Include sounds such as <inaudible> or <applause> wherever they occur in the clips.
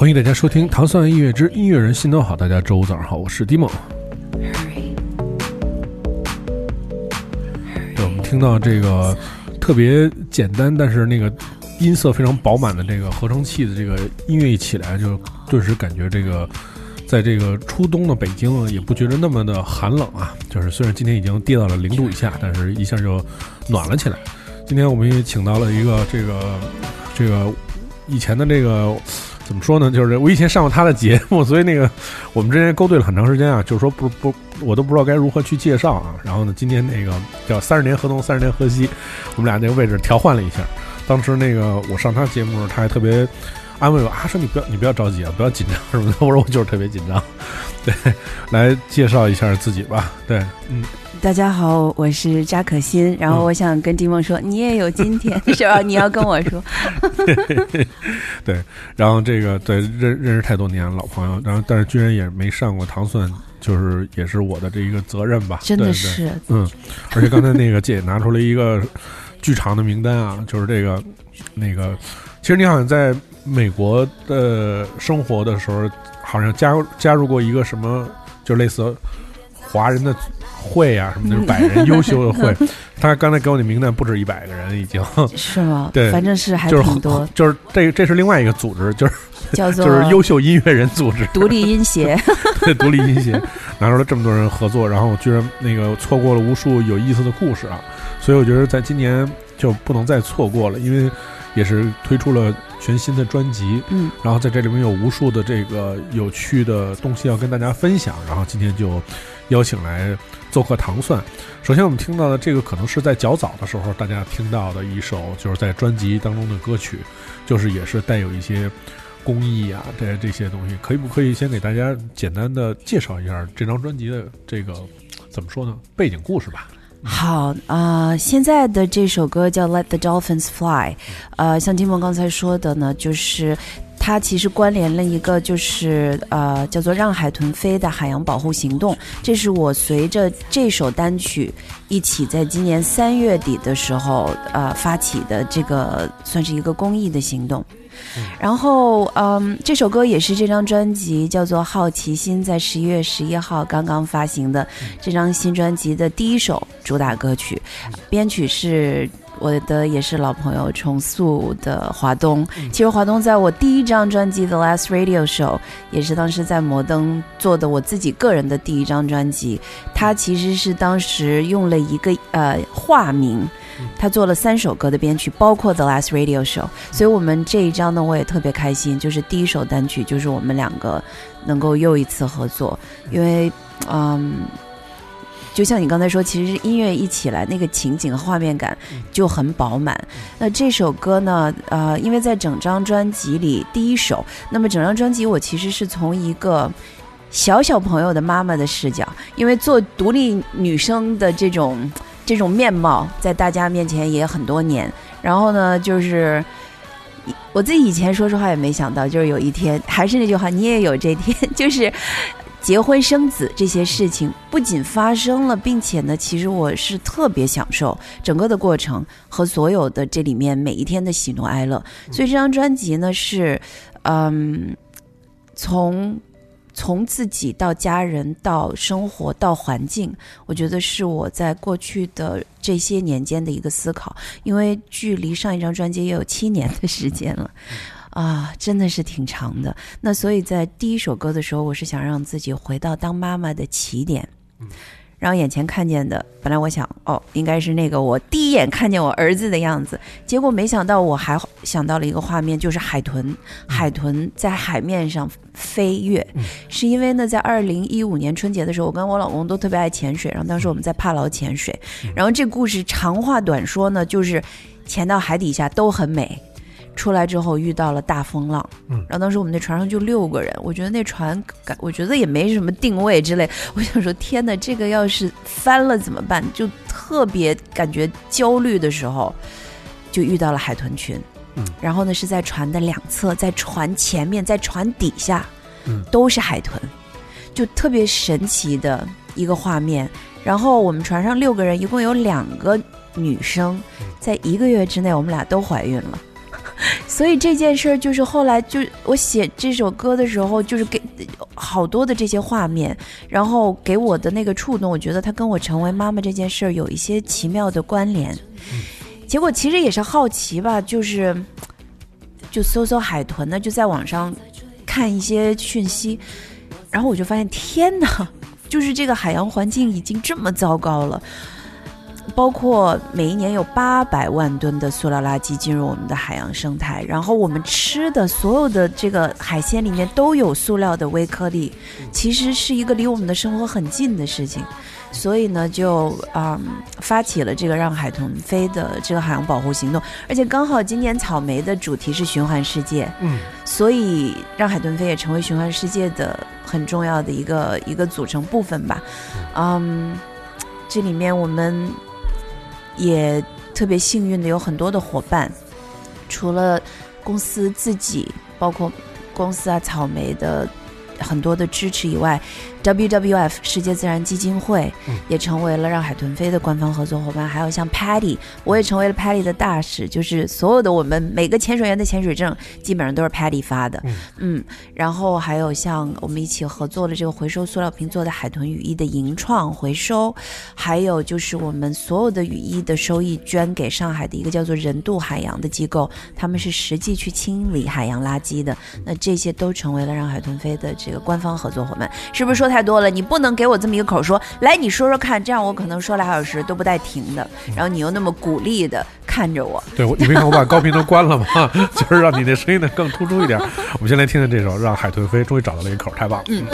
欢迎大家收听《糖蒜音乐之音乐人心头好》，大家周五早上好，我是 Dimo。对，我们听到这个特别简单，但是那个音色非常饱满的这个合成器的这个音乐一起来，就顿时感觉这个在这个初冬的北京也不觉得那么的寒冷啊。就是虽然今天已经跌到了零度以下，但是一下就暖了起来。今天我们也请到了一个这个这个以前的这个。怎么说呢？就是我以前上过他的节目，所以那个 <laughs> 我们之间勾兑了很长时间啊。就是说不不，我都不知道该如何去介绍啊。然后呢，今天那个叫三十年河东，三十年河西，我们俩那个位置调换了一下。当时那个我上他节目，他还特别安慰我啊，说你不要你不要着急啊，不要紧张什么的。<laughs> 我说我就是特别紧张。<laughs> 对，来介绍一下自己吧。对，嗯。大家好，我是扎可欣。然后我想跟丁梦说，你也有今天 <laughs> 是吧？你要跟我说。<laughs> 对，然后这个对认认识太多年老朋友，然后但是居然也没上过糖蒜，就是也是我的这一个责任吧。真的是，嗯。而且刚才那个姐拿出了一个 <laughs> 剧场的名单啊，就是这个那个，其实你好像在美国的生活的时候，好像加加入过一个什么，就类似华人的。会啊，什么的百人优秀的会，<laughs> 他刚才给我的名单不止一百个人，已经是吗？<laughs> 对，反正是还挺多。就是这，这是另外一个组织，就是 <laughs> 叫做就是优秀音乐人组织，独立音协。对，独立音协拿出了这么多人合作，然后居然那个错过了无数有意思的故事啊！所以我觉得在今年就不能再错过了，因为也是推出了全新的专辑，嗯，然后在这里面有无数的这个有趣的东西要跟大家分享，然后今天就邀请来。做客糖蒜，首先我们听到的这个可能是在较早的时候大家听到的一首，就是在专辑当中的歌曲，就是也是带有一些工艺啊这这些东西，可以不可以先给大家简单的介绍一下这张专辑的这个怎么说呢背景故事吧？好啊，现在的这首歌叫《Let the Dolphins Fly》，呃，像金梦刚才说的呢，就是。它其实关联了一个，就是呃，叫做“让海豚飞”的海洋保护行动。这是我随着这首单曲一起在今年三月底的时候，呃，发起的这个算是一个公益的行动。然后，嗯，这首歌也是这张专辑叫做《好奇心》在十一月十一号刚刚发行的这张新专辑的第一首主打歌曲，编曲是。我的也是老朋友重塑的华东，其实华东在我第一张专辑《The Last Radio Show》也是当时在摩登做的我自己个人的第一张专辑，他其实是当时用了一个呃化名，他做了三首歌的编曲，包括《The Last Radio Show》，所以我们这一张呢我也特别开心，就是第一首单曲就是我们两个能够又一次合作，因为嗯。就像你刚才说，其实音乐一起来，那个情景和画面感就很饱满。那这首歌呢，呃，因为在整张专辑里第一首，那么整张专辑我其实是从一个小小朋友的妈妈的视角，因为做独立女生的这种这种面貌，在大家面前也很多年。然后呢，就是我自己以前说实话也没想到，就是有一天，还是那句话，你也有这天，就是。结婚生子这些事情不仅发生了，并且呢，其实我是特别享受整个的过程和所有的这里面每一天的喜怒哀乐。所以这张专辑呢，是，嗯，从从自己到家人到生活到环境，我觉得是我在过去的这些年间的一个思考，因为距离上一张专辑也有七年的时间了。啊，真的是挺长的。那所以在第一首歌的时候，我是想让自己回到当妈妈的起点，然后眼前看见的，本来我想，哦，应该是那个我第一眼看见我儿子的样子，结果没想到我还想到了一个画面，就是海豚，海豚在海面上飞跃。是因为呢，在二零一五年春节的时候，我跟我老公都特别爱潜水，然后当时我们在帕劳潜水，然后这故事长话短说呢，就是潜到海底下都很美。出来之后遇到了大风浪，嗯，然后当时我们那船上就六个人，我觉得那船感，我觉得也没什么定位之类，<laughs> 我想说天哪，这个要是翻了怎么办？就特别感觉焦虑的时候，就遇到了海豚群，嗯，然后呢是在船的两侧，在船前面，在船底下，嗯，都是海豚，就特别神奇的一个画面。然后我们船上六个人，一共有两个女生，在一个月之内，我们俩都怀孕了。<laughs> 所以这件事儿就是后来就我写这首歌的时候，就是给好多的这些画面，然后给我的那个触动，我觉得它跟我成为妈妈这件事儿有一些奇妙的关联。结果其实也是好奇吧，就是就搜搜海豚呢，就在网上看一些讯息，然后我就发现天哪，就是这个海洋环境已经这么糟糕了。包括每一年有八百万吨的塑料垃圾进入我们的海洋生态，然后我们吃的所有的这个海鲜里面都有塑料的微颗粒，其实是一个离我们的生活很近的事情，所以呢，就嗯发起了这个让海豚飞的这个海洋保护行动，而且刚好今年草莓的主题是循环世界，嗯，所以让海豚飞也成为循环世界的很重要的一个一个组成部分吧，嗯，这里面我们。也特别幸运的有很多的伙伴，除了公司自己，包括公司啊草莓的很多的支持以外。WWF 世界自然基金会也成为了让海豚飞的官方合作伙伴，还有像 Patty，我也成为了 Patty 的大使，就是所有的我们每个潜水员的潜水证基本上都是 Patty 发的，嗯，然后还有像我们一起合作的这个回收塑料瓶做的海豚雨衣的银创回收，还有就是我们所有的雨衣的收益捐给上海的一个叫做人度海洋的机构，他们是实际去清理海洋垃圾的，那这些都成为了让海豚飞的这个官方合作伙伴，是不是说？太多了，你不能给我这么一个口说，来你说说看，这样我可能说俩小时都不带停的。然后你又那么鼓励的看着我，对，我你没看我把高频都关了吗？<laughs> 就是让你那声音呢更突出一点。我们先来听听这首《让海豚飞》，终于找到了一个口，太棒了。嗯。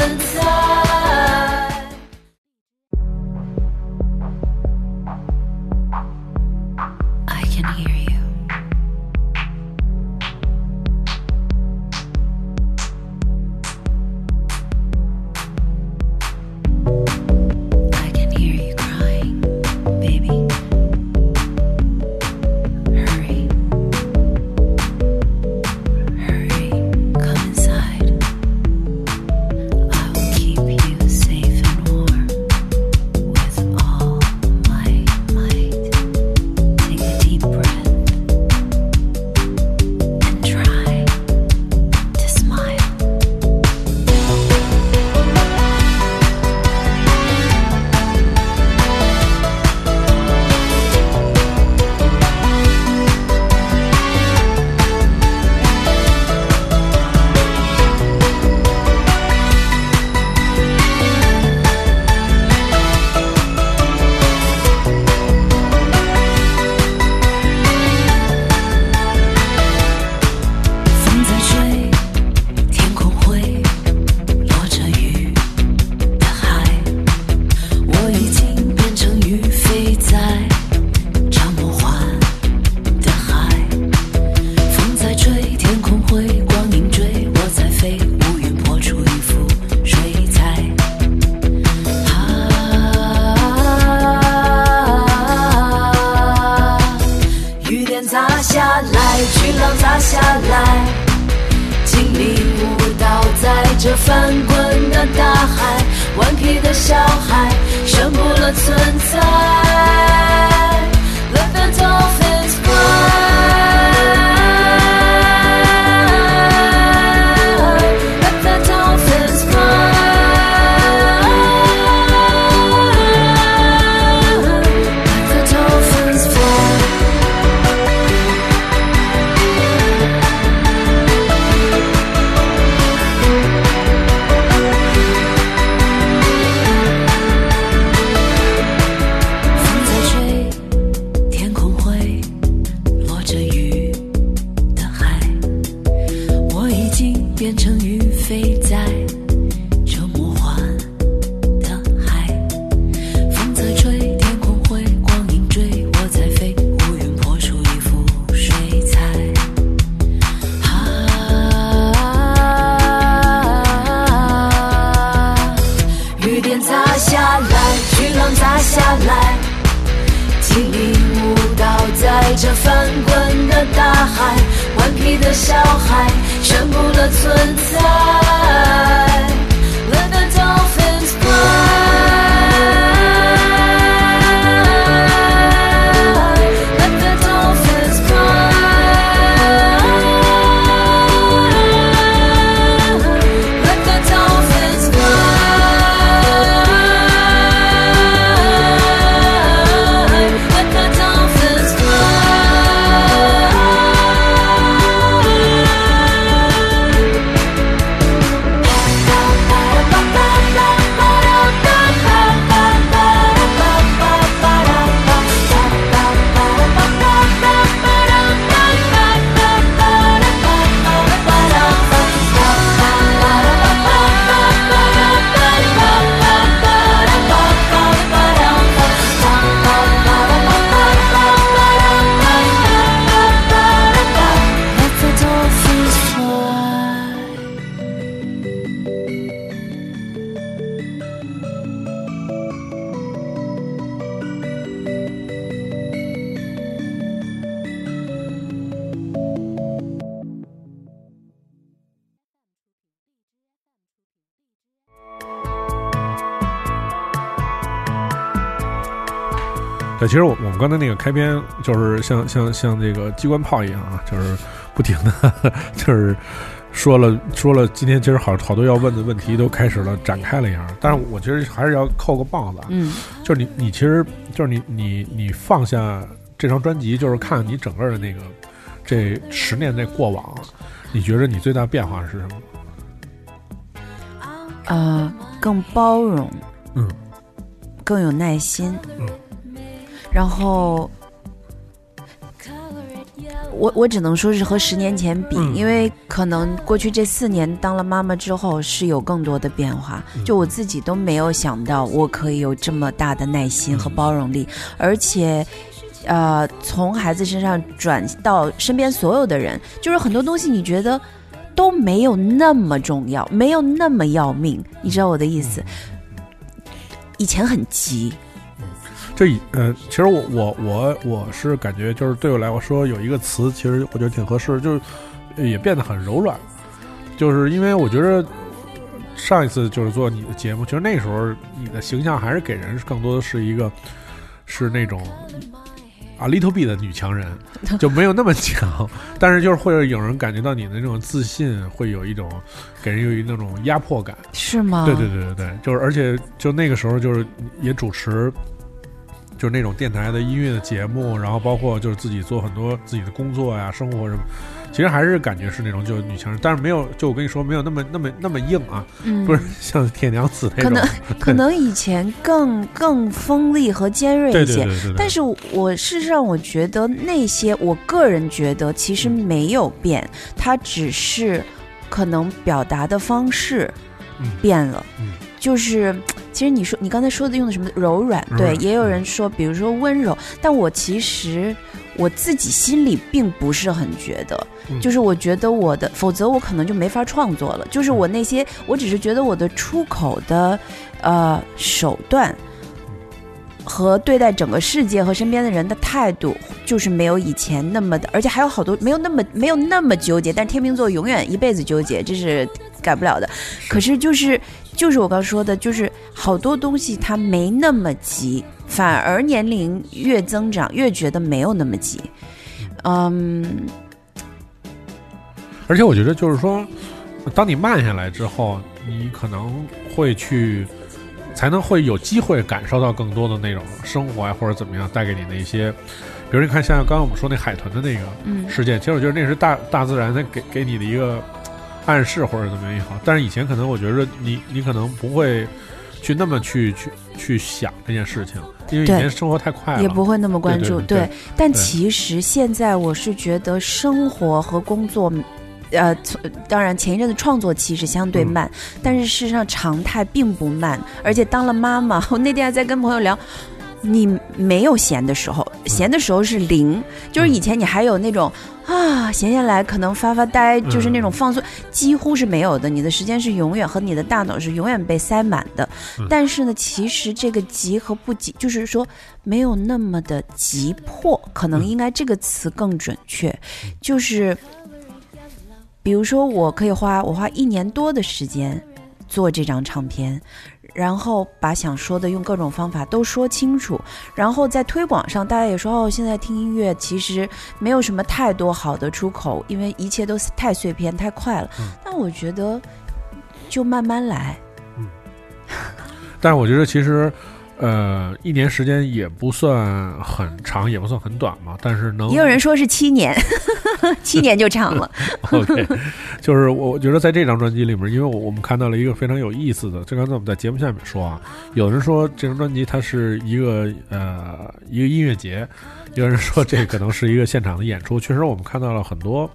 对，其实我我们刚才那个开篇就是像像像这个机关炮一样啊，就是不停的，<laughs> 就是说了说了，今天其实好好多要问的问题都开始了展开了一样，但是我其实还是要扣个棒子，嗯，就是你你其实就是你你你放下这张专辑，就是看你整个的那个这十年这过往，你觉得你最大变化是什么？呃，更包容，嗯，更有耐心，嗯，然后。我我只能说是和十年前比，嗯因为可能过去这四年当了妈妈之后是有更多的变化，嗯就我自己都没有想到我可以有这么大的耐心和包容力，而且。呃，从孩子身上转到身边所有的人，就是很多东西你觉得都没有那么重要，没有那么要命，你知道我的意思？以前很急，这以呃，其实我我我我是感觉就是对我来说有一个词，其实我觉得挺合适，就是也变得很柔软，就是因为我觉得上一次就是做你的节目，其实那时候你的形象还是给人更多的是一个是那种。啊，little bit 的女强人就没有那么强，但是就是会有人感觉到你的那种自信，会有一种给人有一那种压迫感。是吗？对对对对对，就是而且就那个时候就是也主持，就是那种电台的音乐的节目，然后包括就是自己做很多自己的工作呀、生活什么，其实还是感觉是那种就是女强人，但是没有就我跟你说没有那么那么那么硬啊，嗯，不是像铁娘子那种，可能可能以前更更锋利和尖锐一些，对对对对，但是我事实上我觉得那些，我个人觉得其实没有变，它只是可能表达的方式嗯。变了。嗯就是，其实你说你刚才说的用的什么柔软，对，也有人说，比如说温柔，但我其实我自己心里并不是很觉得，嗯就是我觉得我的，否则我可能就没法创作了。就是我那些，我只是觉得我的出口的呃手段。和对待整个世界和身边的人的态度，就是没有以前那么的，而且还有好多没有那么没有那么纠结。但天秤座永远一辈子纠结，这是改不了的。可是就是就是我刚说的，就是好多东西它没那么急，反而年龄越增长越觉得没有那么急。嗯，而且我觉得就是说，当你慢下来之后，你可能会去，才能会有机会感受到更多的那种生活啊，或者怎么样带给你的一些，比如你看像刚刚我们说那海豚的那个嗯事件，其实我觉得那是大大自然在给给你的一个暗示或者怎么样也好，但是以前可能我觉得你你可能不会去那么去去去想这件事情，因为以前生活太快了，也不会那么关注。对对对但对其实现在我是觉得生活和工作。呃，当然，前一阵子创作期是相对嗯慢，但是事实上常态并不慢。而且当了妈妈，我那天还在跟朋友聊，你没有闲的时候，闲的时候是零，就是以前你还有那种啊闲下来可能发发呆，就是那种放松，几乎是没有的。你的时间是永远和你的大脑是永远被塞满的。嗯但是呢，其实这个急和不急，就是说没有那么的急迫，可能嗯应该这个词更准确，就是。比如说，我可以花我花一年多的时间做这张唱片，然后把想说的用各种方法都说清楚，然后在推广上，大家也说哦，现在听音乐其实没有什么太多好的出口，因为一切都太碎片、太快了。嗯。但我觉得就慢慢来，嗯。但是我觉得其实，呃，一年时间也不算很长，也不算很短嘛。但是能也有人说是七年，<laughs> 七年就长了。<laughs> OK，就是我我觉得在这张专辑里面，因为我我们看到了一个非常有意思的，就刚才我们在节目下面说啊，有人说这张专辑它是一个呃一个音乐节，有人说这可能是一个现场的演出。确实，我们看到了很多。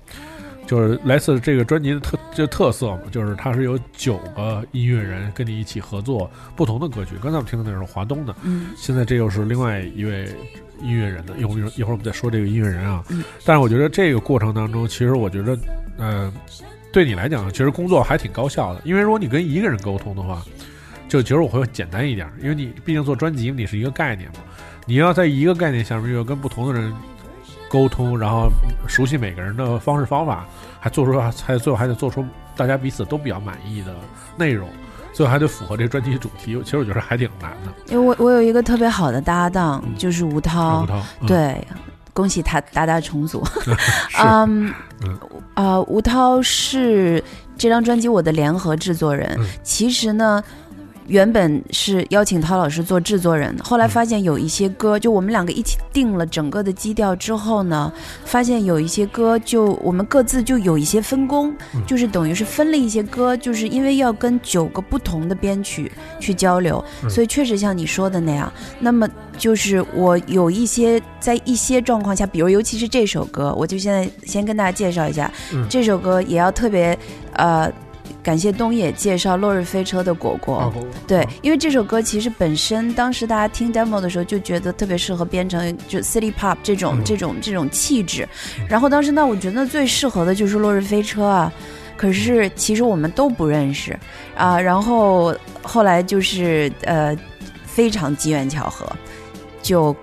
就是来自这个专辑的特就特色嘛，就是它是有九个音乐人跟你一起合作不同的歌曲。刚才我们听的那是华东的，嗯现在这又是另外一位音乐人的，一会儿一会儿我们再说这个音乐人啊。嗯但是我觉得这个过程当中，其实我觉得，呃，对你来讲，其实工作还挺高效的，因为如果你跟一个人沟通的话，就其实我会简单一点，因为你毕竟做专辑，你是一个概念嘛，你要在一个概念下面又要跟不同的人沟通，然后熟悉每个人的方式方法，还做出还最后还得做出大家彼此都比较满意的内容。最后还得符合这个专辑主题。其实我觉得还挺难的。因为我我有一个特别好的搭档，嗯就是吴涛吴，涛，嗯，对，恭喜他大大重组。<laughs> 是 <laughs> 嗯啊，呃，吴涛是这张专辑我的联合制作人。嗯其实呢，原本是邀请涛老师做制作人，后来发现有一些歌，就我们两个一起定了整个的基调之后呢，发现有一些歌就我们各自就有一些分工，嗯就是等于是分了一些歌，就是因为要跟九个不同的编曲去交流，嗯所以确实像你说的那样。那么就是我有一些在一些状况下，比如尤其是这首歌，我就现在先跟大家介绍一下，嗯这首歌也要特别呃。感谢东野介绍《落日飞车》的果果，啊对，因为这首歌其实本身当时大家听 demo 的时候就觉得特别适合编成就 city pop 这种、嗯。这种这种气质。嗯，然后当时呢，我觉得最适合的就是《落日飞车》啊。可是其实我们都不认识啊，然后后来就是呃非常机缘巧合，就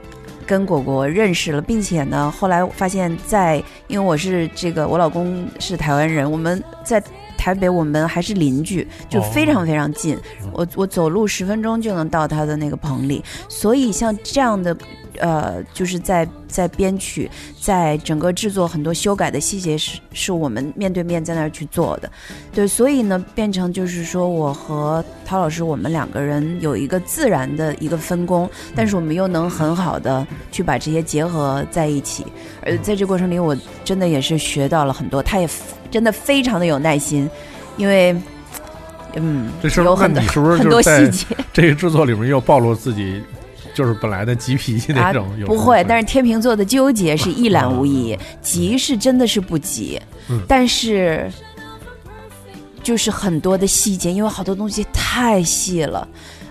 跟果果认识了，并且呢，后来发现在，因为我是这个我老公是台湾人，我们在台北我们还是邻居，就非常非常近，哦我我走路十分钟就能到他的那个棚里，所以像这样的。呃，就是在在编曲，在整个制作很多修改的细节是是我们面对面在那儿去做的，对，所以呢，变成就是说我和陶老师我们两个人有一个自然的一个分工，但是我们又能很好的去把这些结合在一起，而在这过程里，我真的也是学到了很多，他也真的非常的有耐心，因为。嗯，这是有很多是很多细节这个制作里面又暴露自己就是本来的急脾气那种？啊不会，但是是天秤座的纠结是一览无遗，急是真的是不急，嗯但是就是很多的细节，因为好多东西太细了。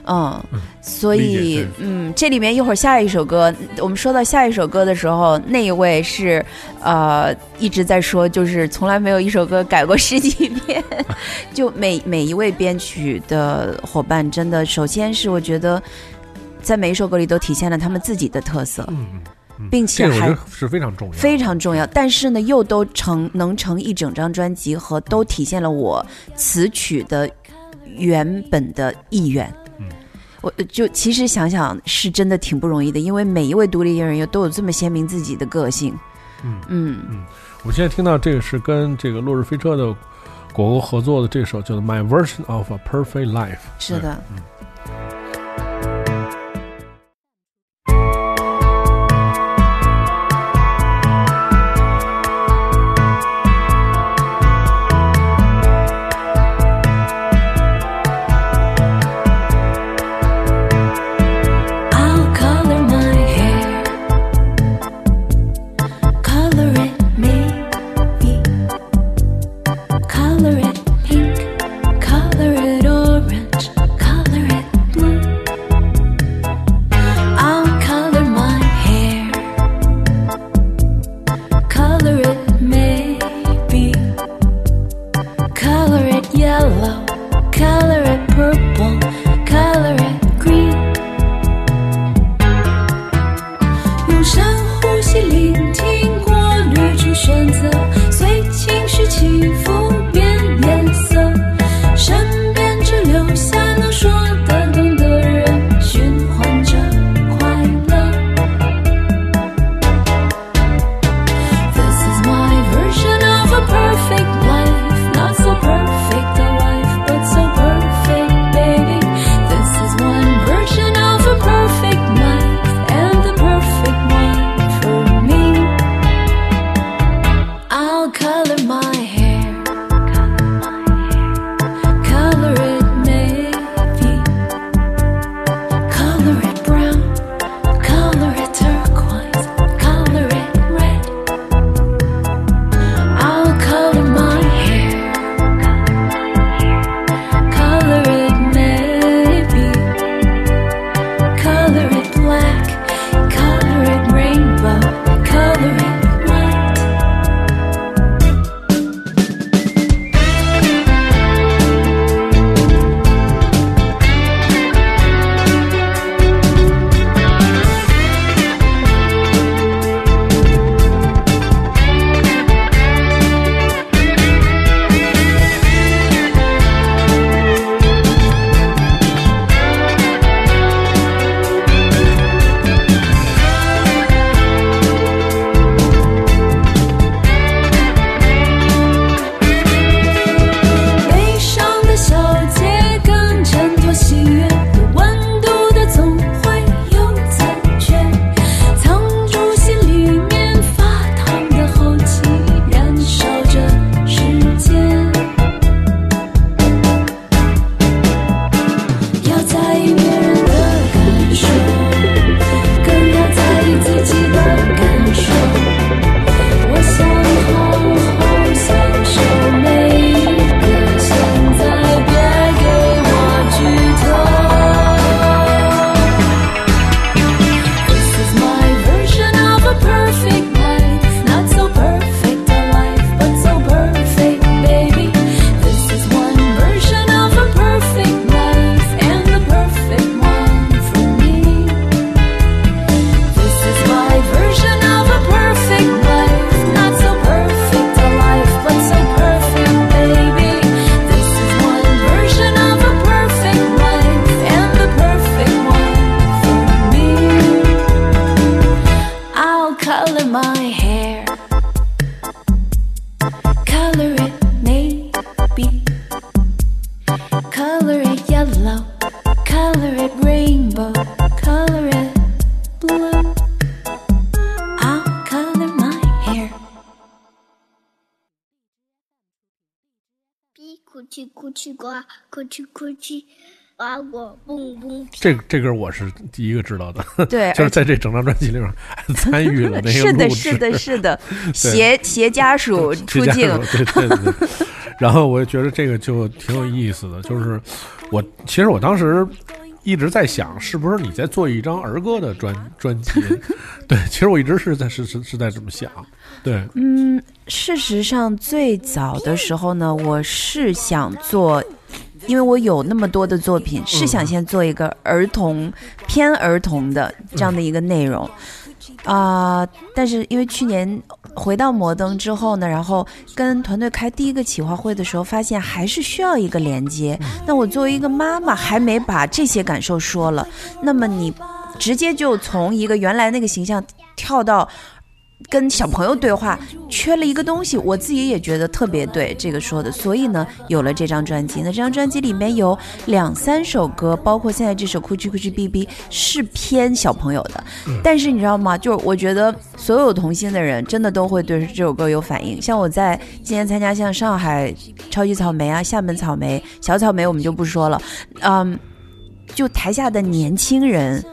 嗯嗯，所以嗯，这里面一会儿下一首歌，我们说到下一首歌的时候，那一位是呃一直在说，就是从来没有一首歌改过十几遍，<laughs> 就每每一位编曲的伙伴，真的，首先是我觉得在每一首歌里都体现了他们自己的特色，嗯嗯嗯，并且还是非常重要，非常重要。但是呢，又都成能成一整张专辑，和都体现了我词曲的原本的意愿。嗯，我就其实想想是真的挺不容易的，因为每一位独立音乐人又都有这么鲜明自己的个性。嗯。嗯，我现在听到这个是跟这个落日飞车的果果合作的这首叫做《My Version of a Perfect Life》。是的。嗯这这歌我是第一个知道的，<laughs> 对，就是在这整张专辑里面 <laughs> 参与了那个是的，是的，是的，<laughs> 携携家属出镜，对对对对。然后我觉得这个就挺有意思的，就是我其实我当时一直在想，是不是你在做一张儿歌的专专辑？对，其实我一直是在是是是在这么想。对，嗯，事实上最早的时候呢，我是想做。因为我有那么多的作品，是想先做一个儿童偏儿童的这样的一个内容，啊、但是因为去年回到摩登之后呢，然后跟团队开第一个企划会的时候，发现还是需要一个连接。那我作为一个妈妈，还没把这些感受说了，那么你直接就从一个原来那个形象跳到。跟小朋友对话，缺了一个东西，我自己也觉得特别对这个说的，所以呢，有了这张专辑。那这张专辑里面有两三首歌，包括现在这首《哭泣哭泣 BB》是偏小朋友的，但是你知道吗？就是我觉得所有童心的人真的都会对这首歌有反应。像我在今年参加像上海超级草莓啊、厦门草莓、小草莓，我们就不说了，嗯，就台下的年轻人。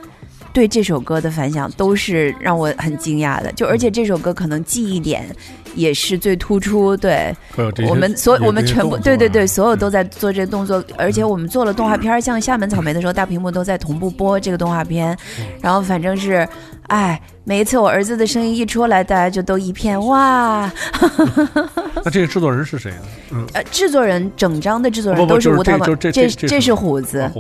对这首歌的反响都是让我很惊讶的，就而且这首歌可能记忆点也是最突出。对我们所我们全部对对对，所有都在做这个动作，而且我们做了动画片儿，像厦门草莓的时候，大屏幕都在同步播这个动画片，然后反正是，哎，每一次我儿子的声音一出来，大家就都一片哇。<laughs> 那这个制作人是谁呢？嗯，呃，制作人整张的制作人都是吴涛广，这这是是虎子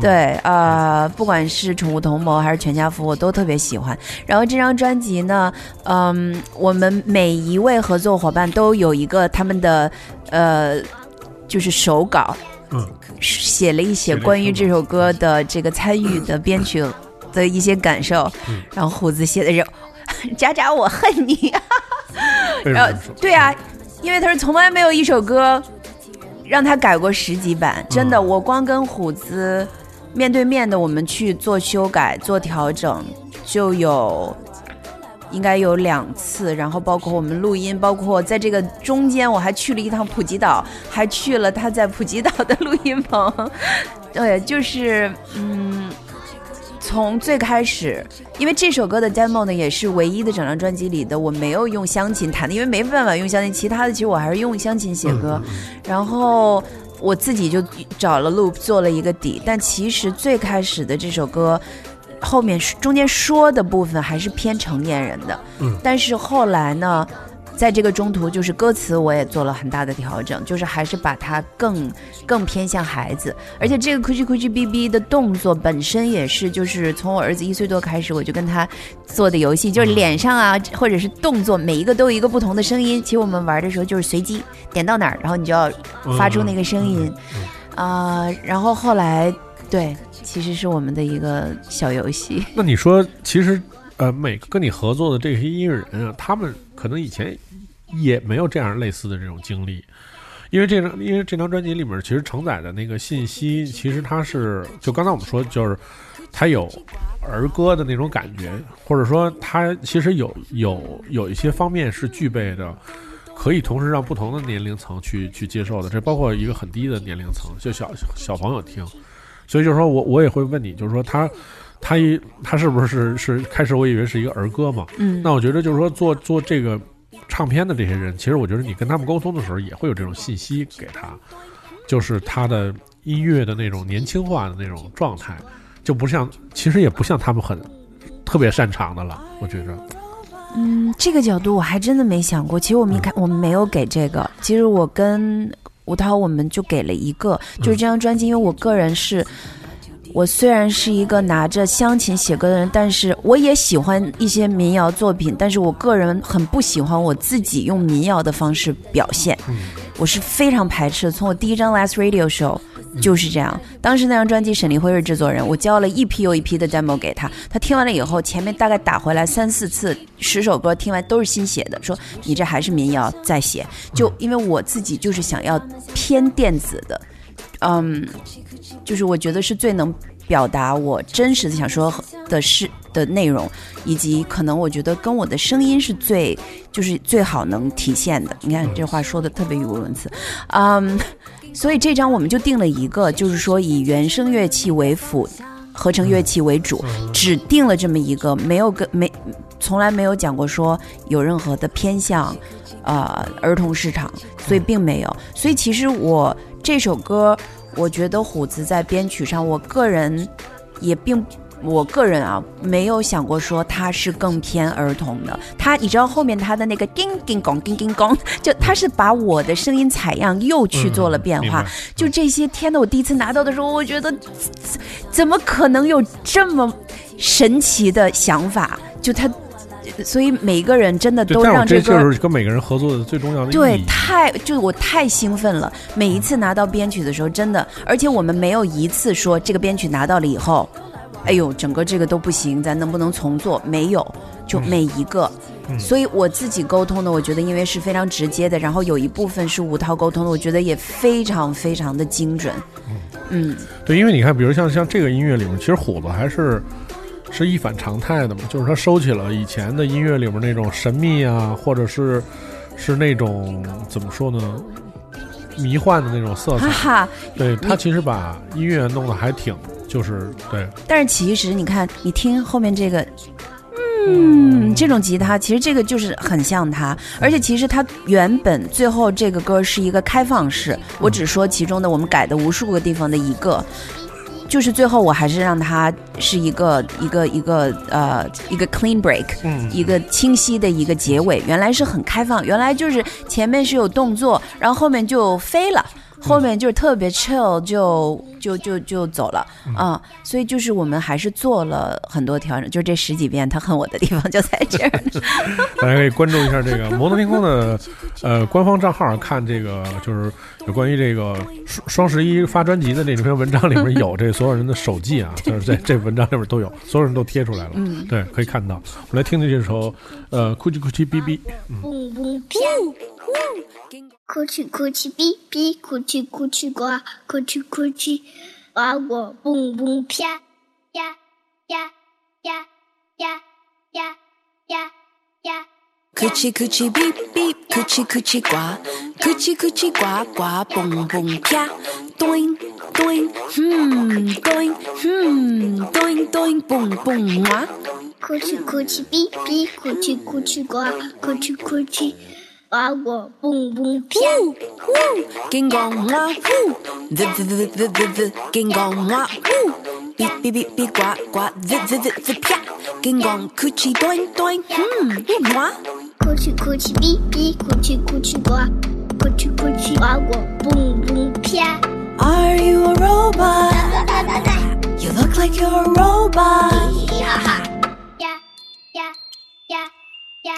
对，呃，不管是宠物同谋还是全家福，我都特别喜欢。然后这张专辑呢，嗯，我们每一位合作伙伴都有一个他们的呃，就是手稿，嗯，写了一写了一写关于这首歌的这个参与的编曲的一些感受。嗯然后虎子写的是“ <laughs> 渣渣，我恨你”，然后？对啊，因为他是从来没有一首歌让他改过十几版，真的，嗯我光跟虎子面对面的我们去做修改、做调整，就有。应该有两次，然后包括我们录音，包括在这个中间，我还去了一趟普吉岛，还去了他在普吉岛的录音棚。<laughs> 对，就是嗯，从最开始，因为这首歌的 demo 呢，也是唯一的整张专辑里的我没有用湘琴弹的，因为没办法用湘琴，其他的其实我还是用湘琴写歌，然后我自己就找了 loop 做了一个底，但其实最开始的这首歌。后面中间说的部分还是偏成年人的，嗯但是后来呢，在这个中途，就是歌词我也做了很大的调整，就是还是把它更更偏向孩子，而且这个 Kuchi Kuchi BB 的动作本身也是，就是从我儿子一岁多开始，我就跟他做的游戏，就是脸上啊，或者是动作，每一个都有一个不同的声音。其实我们玩的时候就是随机点到哪儿，然后你就要发出那个声音嗯啊、然后后来对，其实是我们的一个小游戏。那你说，其实呃，每个跟你合作的这些音乐人啊，他们可能以前也没有这样类似的这种经历，因为这张因为这张专辑里面其实承载的那个信息，其实它是就刚才我们说，就是它有儿歌的那种感觉，或者说它其实有有有一些方面是具备的。可以同时让不同的年龄层去去接受的，这包括一个很低的年龄层，就小小朋友听。所以就是说我我也会问你，就是说他他一他是不是是开始我以为是一个儿歌嘛？嗯，那我觉得就是说做做这个唱片的这些人，其实我觉得你跟他们沟通的时候也会有这种信息给他，就是他的音乐的那种年轻化的那种状态，就不像其实也不像他们很特别擅长的了，我觉着。嗯，这个角度我还真的没想过。其实我们一看，我们没有给这个。其实我跟吴涛，我们就给了一个，就是这张专辑。因为我个人是，我虽然是一个拿着湘琴写歌的人，但是我也喜欢一些民谣作品。但是我个人很不喜欢我自己用民谣的方式表现，我是非常排斥的。从我第一张 Last Radio Show 就是这样。当时那张专辑沈黎辉是制作人，我交了一批又一批的 demo 给他，他听完了以后，前面大概打回来三四次，十首歌听完都是新写的，说你这还是民谣再写。就因为我自己就是想要偏电子的，嗯，就是我觉得是最能表达我真实的想说的事的内容，以及可能我觉得跟我的声音是最就是最好能体现的。你看这话说的特别语无伦次，嗯，所以这张我们就定了一个，就是说以原声乐器为辅，合成乐器为主，只定了这么一个，没有跟没从来没有讲过说有任何的偏向，呃，儿童市场，所以并没有。所以其实我这首歌，我觉得虎子在编曲上，我个人也并。我个人啊，没有想过说他是更偏儿童的。他，你知道后面他的那个叮叮咣叮叮咣，就他是把我的声音采样又去做了变化。嗯就这些，天呐！我第一次拿到的时候，我觉得怎怎么可能有这么神奇的想法？就他，所以每一个人真的都让这个这就是跟每个人合作的最重要的。对，太就我太兴奋了。每一次拿到编曲的时候，真的，而且我们没有一次说这个编曲拿到了以后，哎呦，整个这个都不行，咱能不能重做？没有，就每一个。嗯所以我自己沟通的，我觉得因为是非常直接的，然后有一部分是吴涛沟通的，我觉得也非常非常的精准。嗯，对，因为你看，比如像像这个音乐里面，其实虎子还是是一反常态的嘛，就是他收起了以前的音乐里面那种神秘啊，或者是是那种怎么说呢，迷幻的那种色彩。哈哈。对他其实把音乐弄得还挺，就是对，但是其实你看，你听后面这个。嗯，这种吉他其实这个就是很像他，而且其实他原本最后这个歌是一个开放式，我只说其中的我们改的无数个地方的一个，就是最后我还是让它是一个一个一个呃一个 clean break，嗯一个清晰的一个结尾。原来是很开放，原来就是前面是有动作，然后后面就飞了。后面就是特别 chill，就就就就走了啊、所以就是我们还是做了很多调整，就这十几遍他恨我的地方就在这儿。<laughs> 大家可以关注一下这个摩登天空的呃官方账号，看这个就是有关于这个双双十一发专辑的那篇文章里面有这所有人的手记啊，就是在这文章里面都有，所有人都贴出来了，嗯对，可以看到。我们来听听这首呃哭泣哭泣哔哔，蹦蹦啪，哭泣哭泣哔哔，哭泣哭泣呱，哭泣哭泣啊我蹦蹦啪呀呀呀呀呀呀呀。Coochie coochie beep beep, coochie coochie 呱，coochie coochie 呱呱蹦蹦啪，doing doing，hmm doing hmm doing doing 蹦蹦哇。哭泣哭泣哔哔，哭泣哭泣呱，哭泣哭泣啊我蹦蹦啪。Ging gong wa woo, the the the the the the ging gong wa woo, beep beep beep beep 呱呱 the the the the 啪，ging gong coochie doing doing hmm 哇。哭泣哭泣哔哔，哭泣哭泣呱，哭泣哭泣啊我蹦蹦啪。Are you a robot? You look like you're a robot. 呀呀呀呀！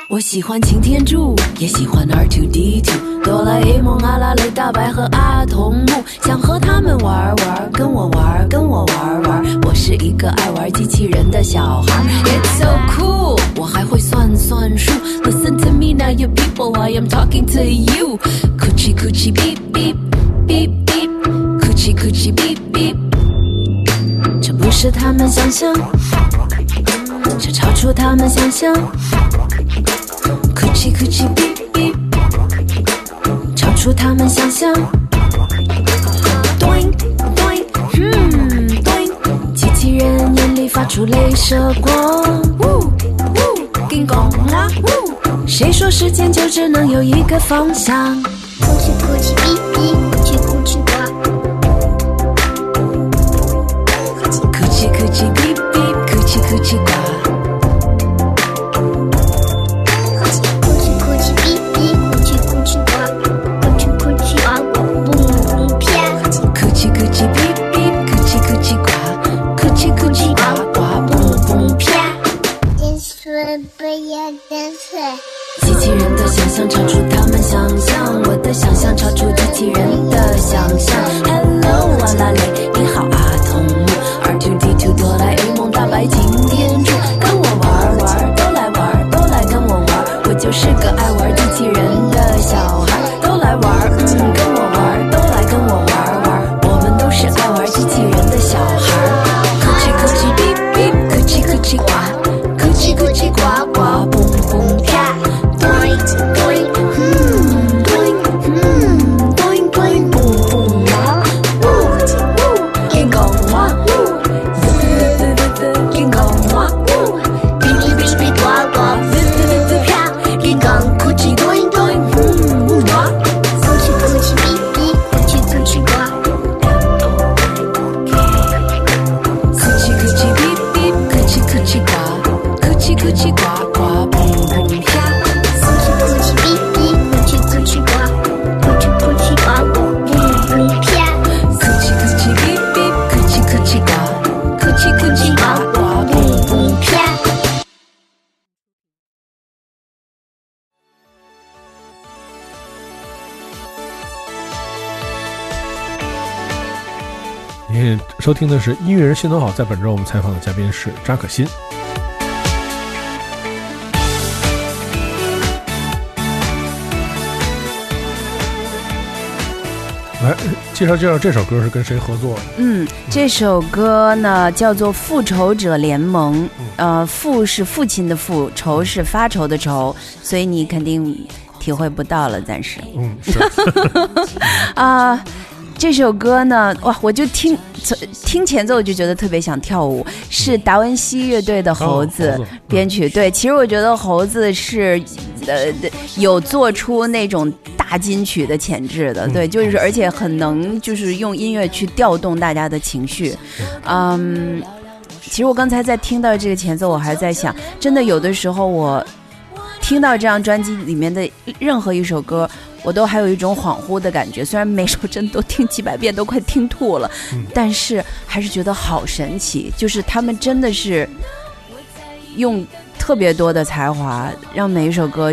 我喜欢擎天柱，也喜欢 R2D2、哆啦 A 梦、阿拉蕾、大白和阿童木，想和他们玩玩，跟我玩，跟我玩玩。我是一个爱玩机器人的小孩，It's so cool。我还会算算数，Listen to me now, you people, I am talking to you. Coochie coochie beep beep beep beep, coochie coochie beep beep。这不是他们想象，这超出他们想象。酷奇酷奇哔哔，超出他们想象。嘟 ing 嘟 ing 嗯嘟 ing。机器人眼里发出镭射光。呜呜，顶光了。呜，谁说时间就只能有一个方向？酷奇酷奇哔哔，酷奇酷奇呱。酷奇酷奇哔哔，酷奇酷奇呱。不要电水，机器人的想象超出他们想象，我的想象超出机器人的想象。Hello，阿拉蕾，收听的是音乐人心头好，在本周我们采访的嘉宾是扎可欣。来介绍介绍这首歌是跟谁合作的？嗯，这首歌呢叫做《复仇者联盟》，呃，父是父亲的父，仇是发愁的愁，所以你肯定体会不到了，暂时嗯，是 <laughs> 啊。这首歌呢，哇，我就听听前奏就觉得特别想跳舞，是达文西乐队的猴子编曲。对，其实我觉得猴子是呃有做出那种大金曲的潜质的，对，就是而且很能就是用音乐去调动大家的情绪，嗯。其实我刚才在听到这个前奏，我还在想，真的有的时候我听到这张专辑里面的任何一首歌，我都还有一种恍惚的感觉。虽然每首真的都听几百遍，都快听吐了，嗯但是还是觉得好神奇。就是他们真的是用特别多的才华，让每一首歌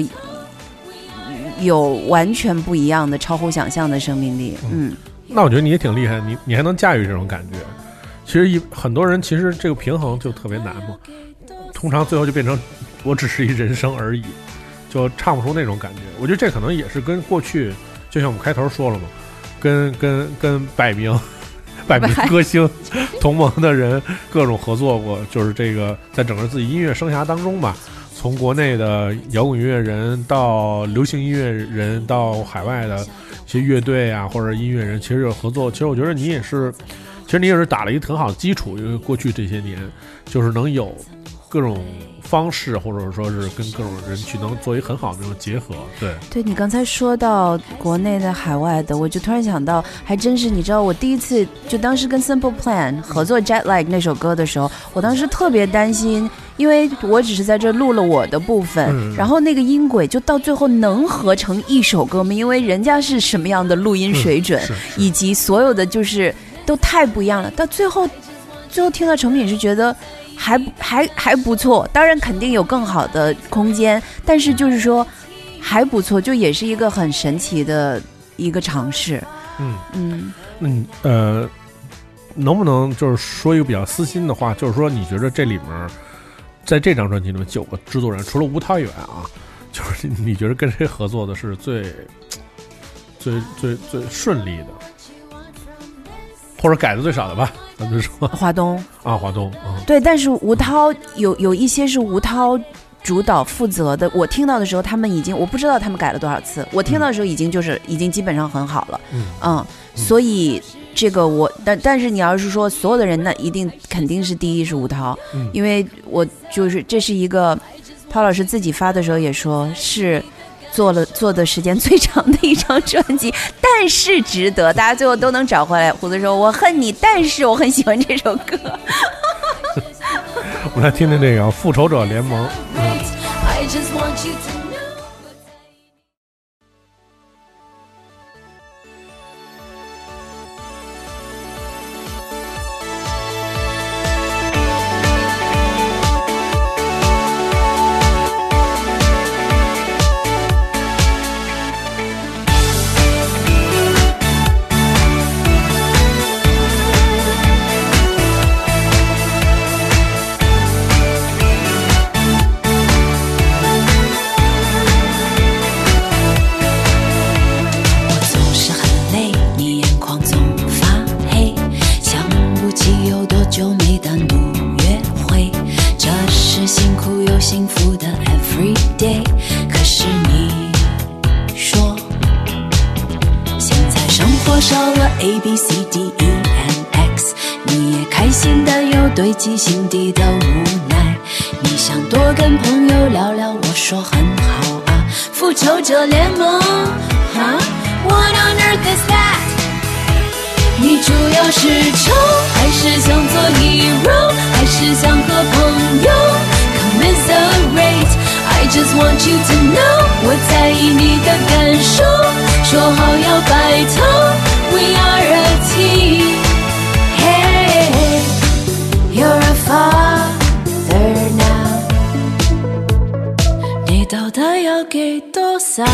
有完全不一样的、超乎想象的生命力。嗯，那我觉得你也挺厉害，你你还能驾驭这种感觉。其实一很多人其实这个平衡就特别难嘛，通常最后就变成我只是一人生而已，就唱不出那种感觉。我觉得这可能也是跟过去，就像我们开头说了嘛，跟跟跟 <laughs> 百名百名歌星 <laughs> 同盟的人各种合作过，就是这个在整个自己音乐生涯当中吧，从国内的摇滚音乐人到流行音乐人，到海外的一些乐队啊或者音乐人，其实有合作。其实我觉得你也是，其实你也是打了一个很好的基础，因为过去这些年就是能有各种方式，或者说是跟各种人去能做一个很好的这种结合。对，对你刚才说到国内的、海外的，我就突然想到，还真是你知道，我第一次就当时跟 Simple Plan 合作《Jet Lag》那首歌的时候，我当时特别担心，因为我只是在这录了我的部分，嗯然后那个音轨就到最后能合成一首歌吗？因为人家是什么样的录音水准，是以及所有的就是都太不一样了。到最后，最后听到成品是觉得还还还不错，当然肯定有更好的空间，但是就是说还不错，就也是一个很神奇的一个尝试。嗯。嗯，那你呃，能不能就是说一个比较私心的话，就是说你觉得这里面，在这张专辑里面九个制作人，除了吴涛以外啊，就是你觉得跟谁合作的是最最最最顺利的，或者改的最少的吧？咱就说华东啊，华东啊，对，但是吴涛有有一些是吴涛。主导负责的，我听到的时候，他们已经我不知道他们改了多少次。我听到的时候，已经就是、已经基本上很好了。嗯嗯，所以这个我，但但是你要是说所有的人，那一定肯定是第一是吴涛，嗯因为我就是这是一个，涛老师自己发的时候也说是做了做的时间最长的一张专辑，<laughs> 但是值得，大家最后都能找回来。胡子说我恨你，但是我很喜欢这首歌。<laughs> 我们来听听这个《复仇者联盟》。I 是丑，还是想做 hero，还是想和朋友 commiserate？I just want you to know，我在意你的感受，说好要白头，We are a team。Hey, you're a father now，你到底要给多少？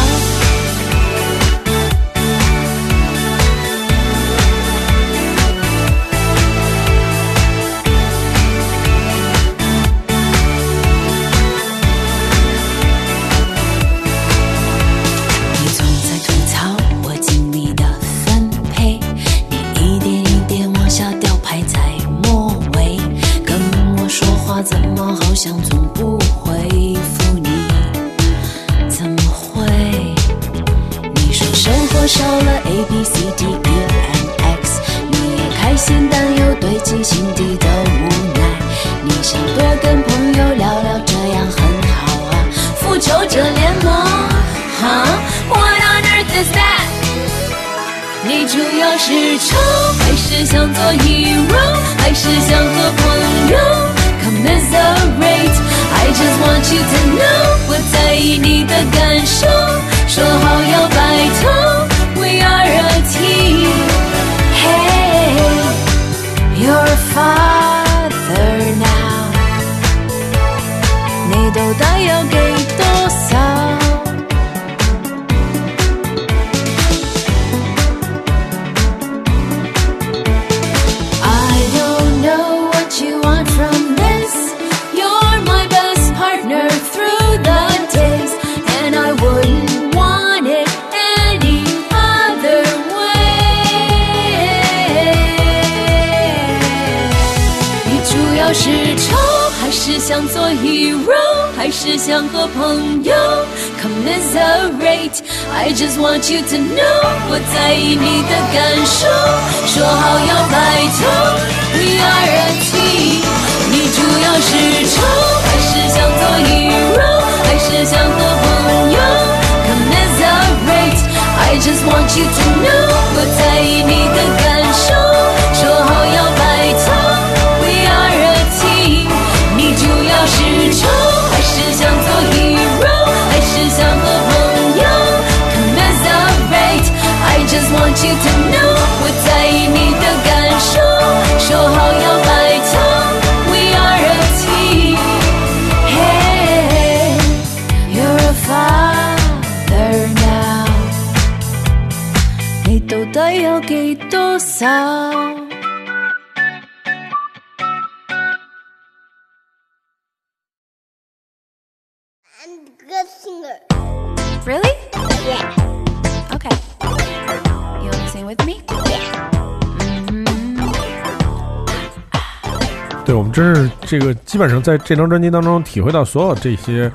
真是这个，基本上在这张专辑当中体会到所有这些，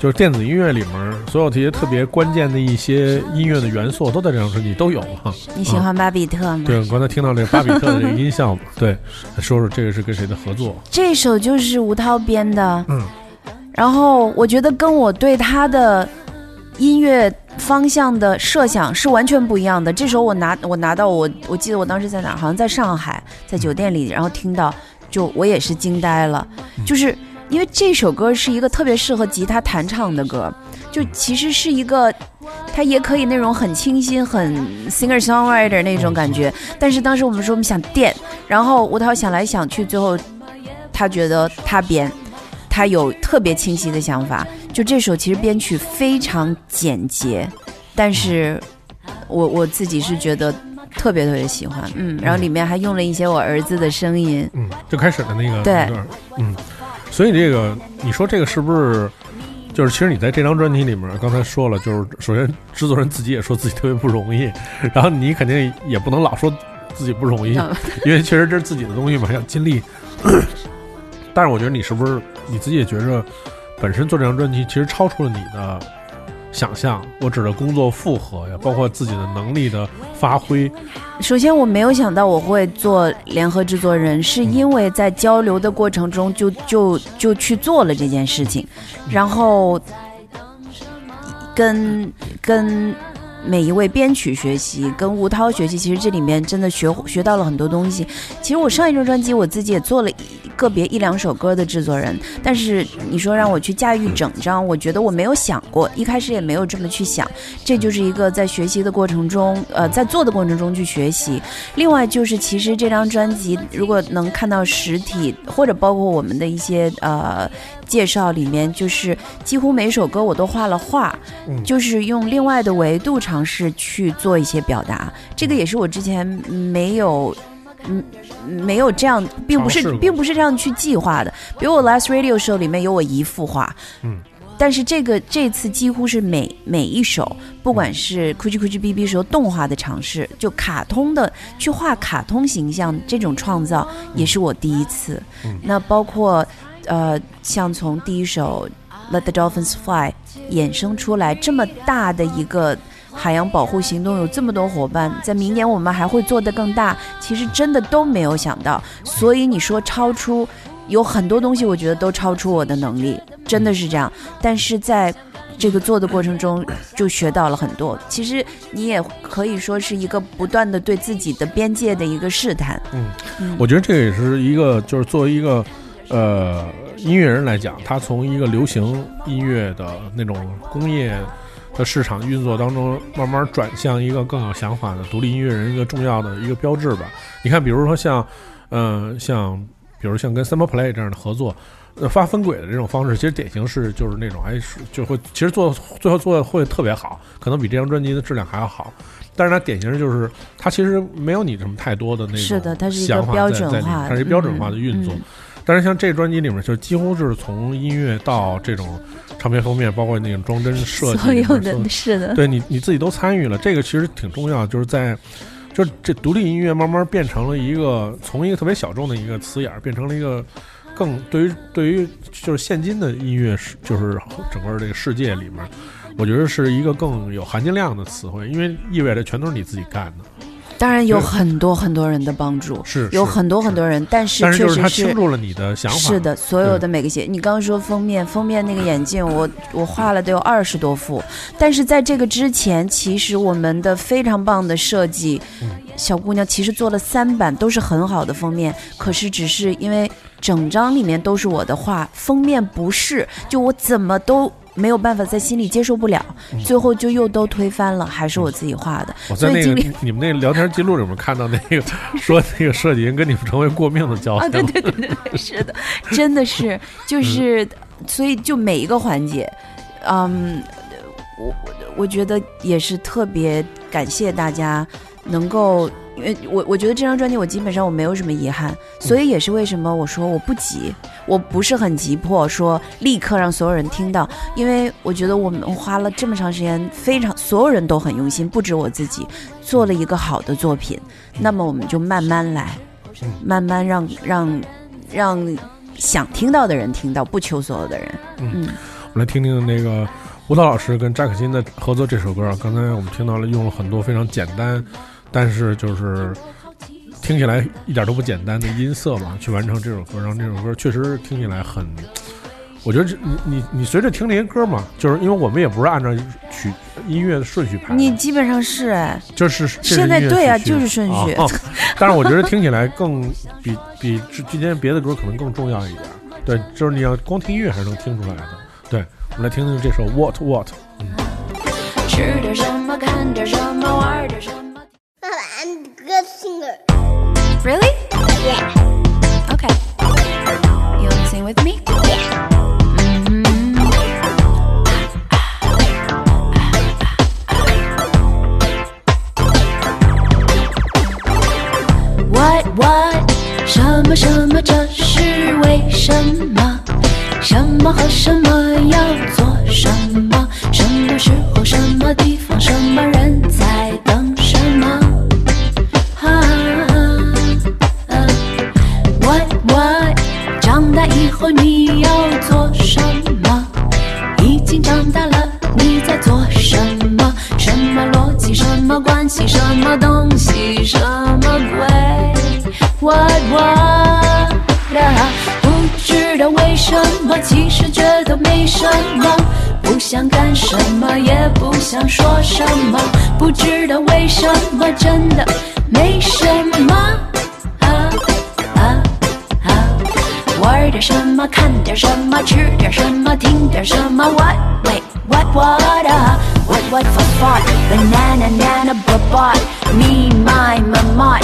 就是电子音乐里面所有这些特别关键的一些音乐的元素，都在这张专辑都有哈。你喜欢巴比特吗？对，我刚才听到这个巴比特的这个音效，对，说说这个是跟谁的合作？这首就是吴涛编的，嗯，然后我觉得跟我对他的音乐方向的设想是完全不一样的。这首我拿我拿到我我记得我当时在哪儿，好像在上海，在酒店里，然后听到就我也是惊呆了，就是因为这首歌是一个特别适合吉他弹唱的歌，就其实是一个。它也可以那种很清新、很 singer songwriter 那种感觉，但是当时我们说我们想电，然后吴涛想来想去，最后他觉得他编，他有特别清晰的想法。就这首其实编曲非常简洁，但是我我自己是觉得特别特别喜欢，嗯，然后里面还用了一些我儿子的声音，嗯，最开始的那个对，嗯，所以这个你说这个是不是？就是其实你在这张专辑里面，刚才说了，就是首先制作人自己也说自己特别不容易，<laughs> 然后你肯定也不能老说自己不容易，嗯。<laughs> 因为确实这是自己的东西嘛，要尽力。但是我觉得你是不是你自己也觉着，本身做这张专辑其实超出了你的想象？我指的工作负荷呀，包括自己的能力的发挥。首先，我没有想到我会做联合制作人，是因为在交流的过程中就就就去做了这件事情，然后跟跟每一位编曲学习，跟吴涛学习，其实这里面真的学学到了很多东西。其实我上一张专辑我自己也做了一个别一两首歌的制作人，但是你说让我去驾驭整张，我觉得我没有想过，一开始也没有这么去想。这就是一个在学习的过程中，呃，在做的过程中去学习。另外就是，其实这张专辑如果能看到实体，或者包括我们的一些呃介绍里面，就是几乎每首歌我都画了画，嗯就是用另外的维度尝试去做一些表达。这个也是我之前没有。嗯，没有这样，并不是，并不是这样去计划的。比如我 Last Radio Show 里面有我一幅画，嗯，但是这个这次几乎是每每一首，不管是 Gucci Gucci B B 时候动画的尝试，就卡通的去画卡通形象这种创造，也是我第一次。嗯那包括呃，像从第一首《Let the Dolphins Fly》衍生出来这么大的一个海洋保护行动，有这么多伙伴，在明年我们还会做得更大，其实真的都没有想到。所以你说超出，有很多东西，我觉得都超出我的能力，真的是这样。但是在这个做的过程中，就学到了很多。其实你也可以说是一个不断的对自己的边界的一个试探。嗯我觉得这也是一个，就是作为一个呃音乐人来讲，他从一个流行音乐的那种工业的市场运作当中，慢慢转向一个更有想法的独立音乐人一个重要的一个标志吧。你看，比如说像，呃，像比如像跟 Simple Play 这样的合作。呃，发分轨的这种方式，其实典型是就是那种，哎，是就会，其实做最后做的会特别好，可能比这张专辑的质量还要好。但是它典型就是，它其实没有你什么太多的那种是的它是一个想法标在在里面准化它是一个标准化的运作。嗯但是像这专辑里面，就几乎是从音乐到这种唱片封面，包括那种装帧设计所有的是的，对你你自己都参与了，这个其实挺重要，就是在。就这独立音乐慢慢变成了一个从一个特别小众的一个词眼儿，变成了一个更对于对于就是现今的音乐世，就是整个这个世界里面，我觉得是一个更有含金量的词汇，因为意味着全都是你自己干的，当然有很多很多人的帮助，是是有很多很多人，但是确实是倾注了你的想法，是的，所有的每个鞋，你刚刚说封面，封面那个眼镜，我我画了得有二十多幅，但是在这个之前，其实我们的非常棒的设计，嗯。小姑娘其实做了三版，都是很好的封面，可是只是因为整张里面都是我的画，封面不是，就我怎么都。没有办法在心里接受不了，最后就又都推翻了，还是我自己画的。我在那个你们那聊天记录里面看到那个 <laughs> 说那个设计人跟你们成为过命的交啊，对对对对，是的，<laughs> 真的是，就是，所以就每一个环节，嗯，我我我觉得也是特别感谢大家能够，因为我我觉得这张专辑我基本上我没有什么遗憾，所以也是为什么我说我不急，我不是很急迫说立刻让所有人听到，因为我觉得我们花了这么长时间，非常所有人都很用心，不止我自己做了一个好的作品，那么我们就慢慢来。慢慢让让让想听到的人听到，不求所有的人。嗯嗯，我们来听听那个舞蹈老师跟扎克辛的合作这首歌。刚才我们听到了，用了很多非常简单，但是就是听起来一点都不简单的音色嘛，去完成这首歌，让这首歌确实听起来很。我觉得这你你你随着听这些歌嘛，就是因为我们也不是按照曲音乐的顺序排的，你基本上是哎，就是是现在对啊就是顺序啊但是我觉得听起来更比比之之前别的歌可能更重要一点。对，就是你要光听音乐还是能听出来的。对，我们来听听这首 What What。吃点什么，看点什么，玩点什么。I'm a good singer. Really? Yeah. Okay. You wanna sing with me? What what？什么什么？这是为什么？什么和什么 什么，真的没什么。啊啊啊！玩点什么，看点什么，吃点什么，听点什么。What wait what what 啊？What what for fun? Banana nana bot me my my What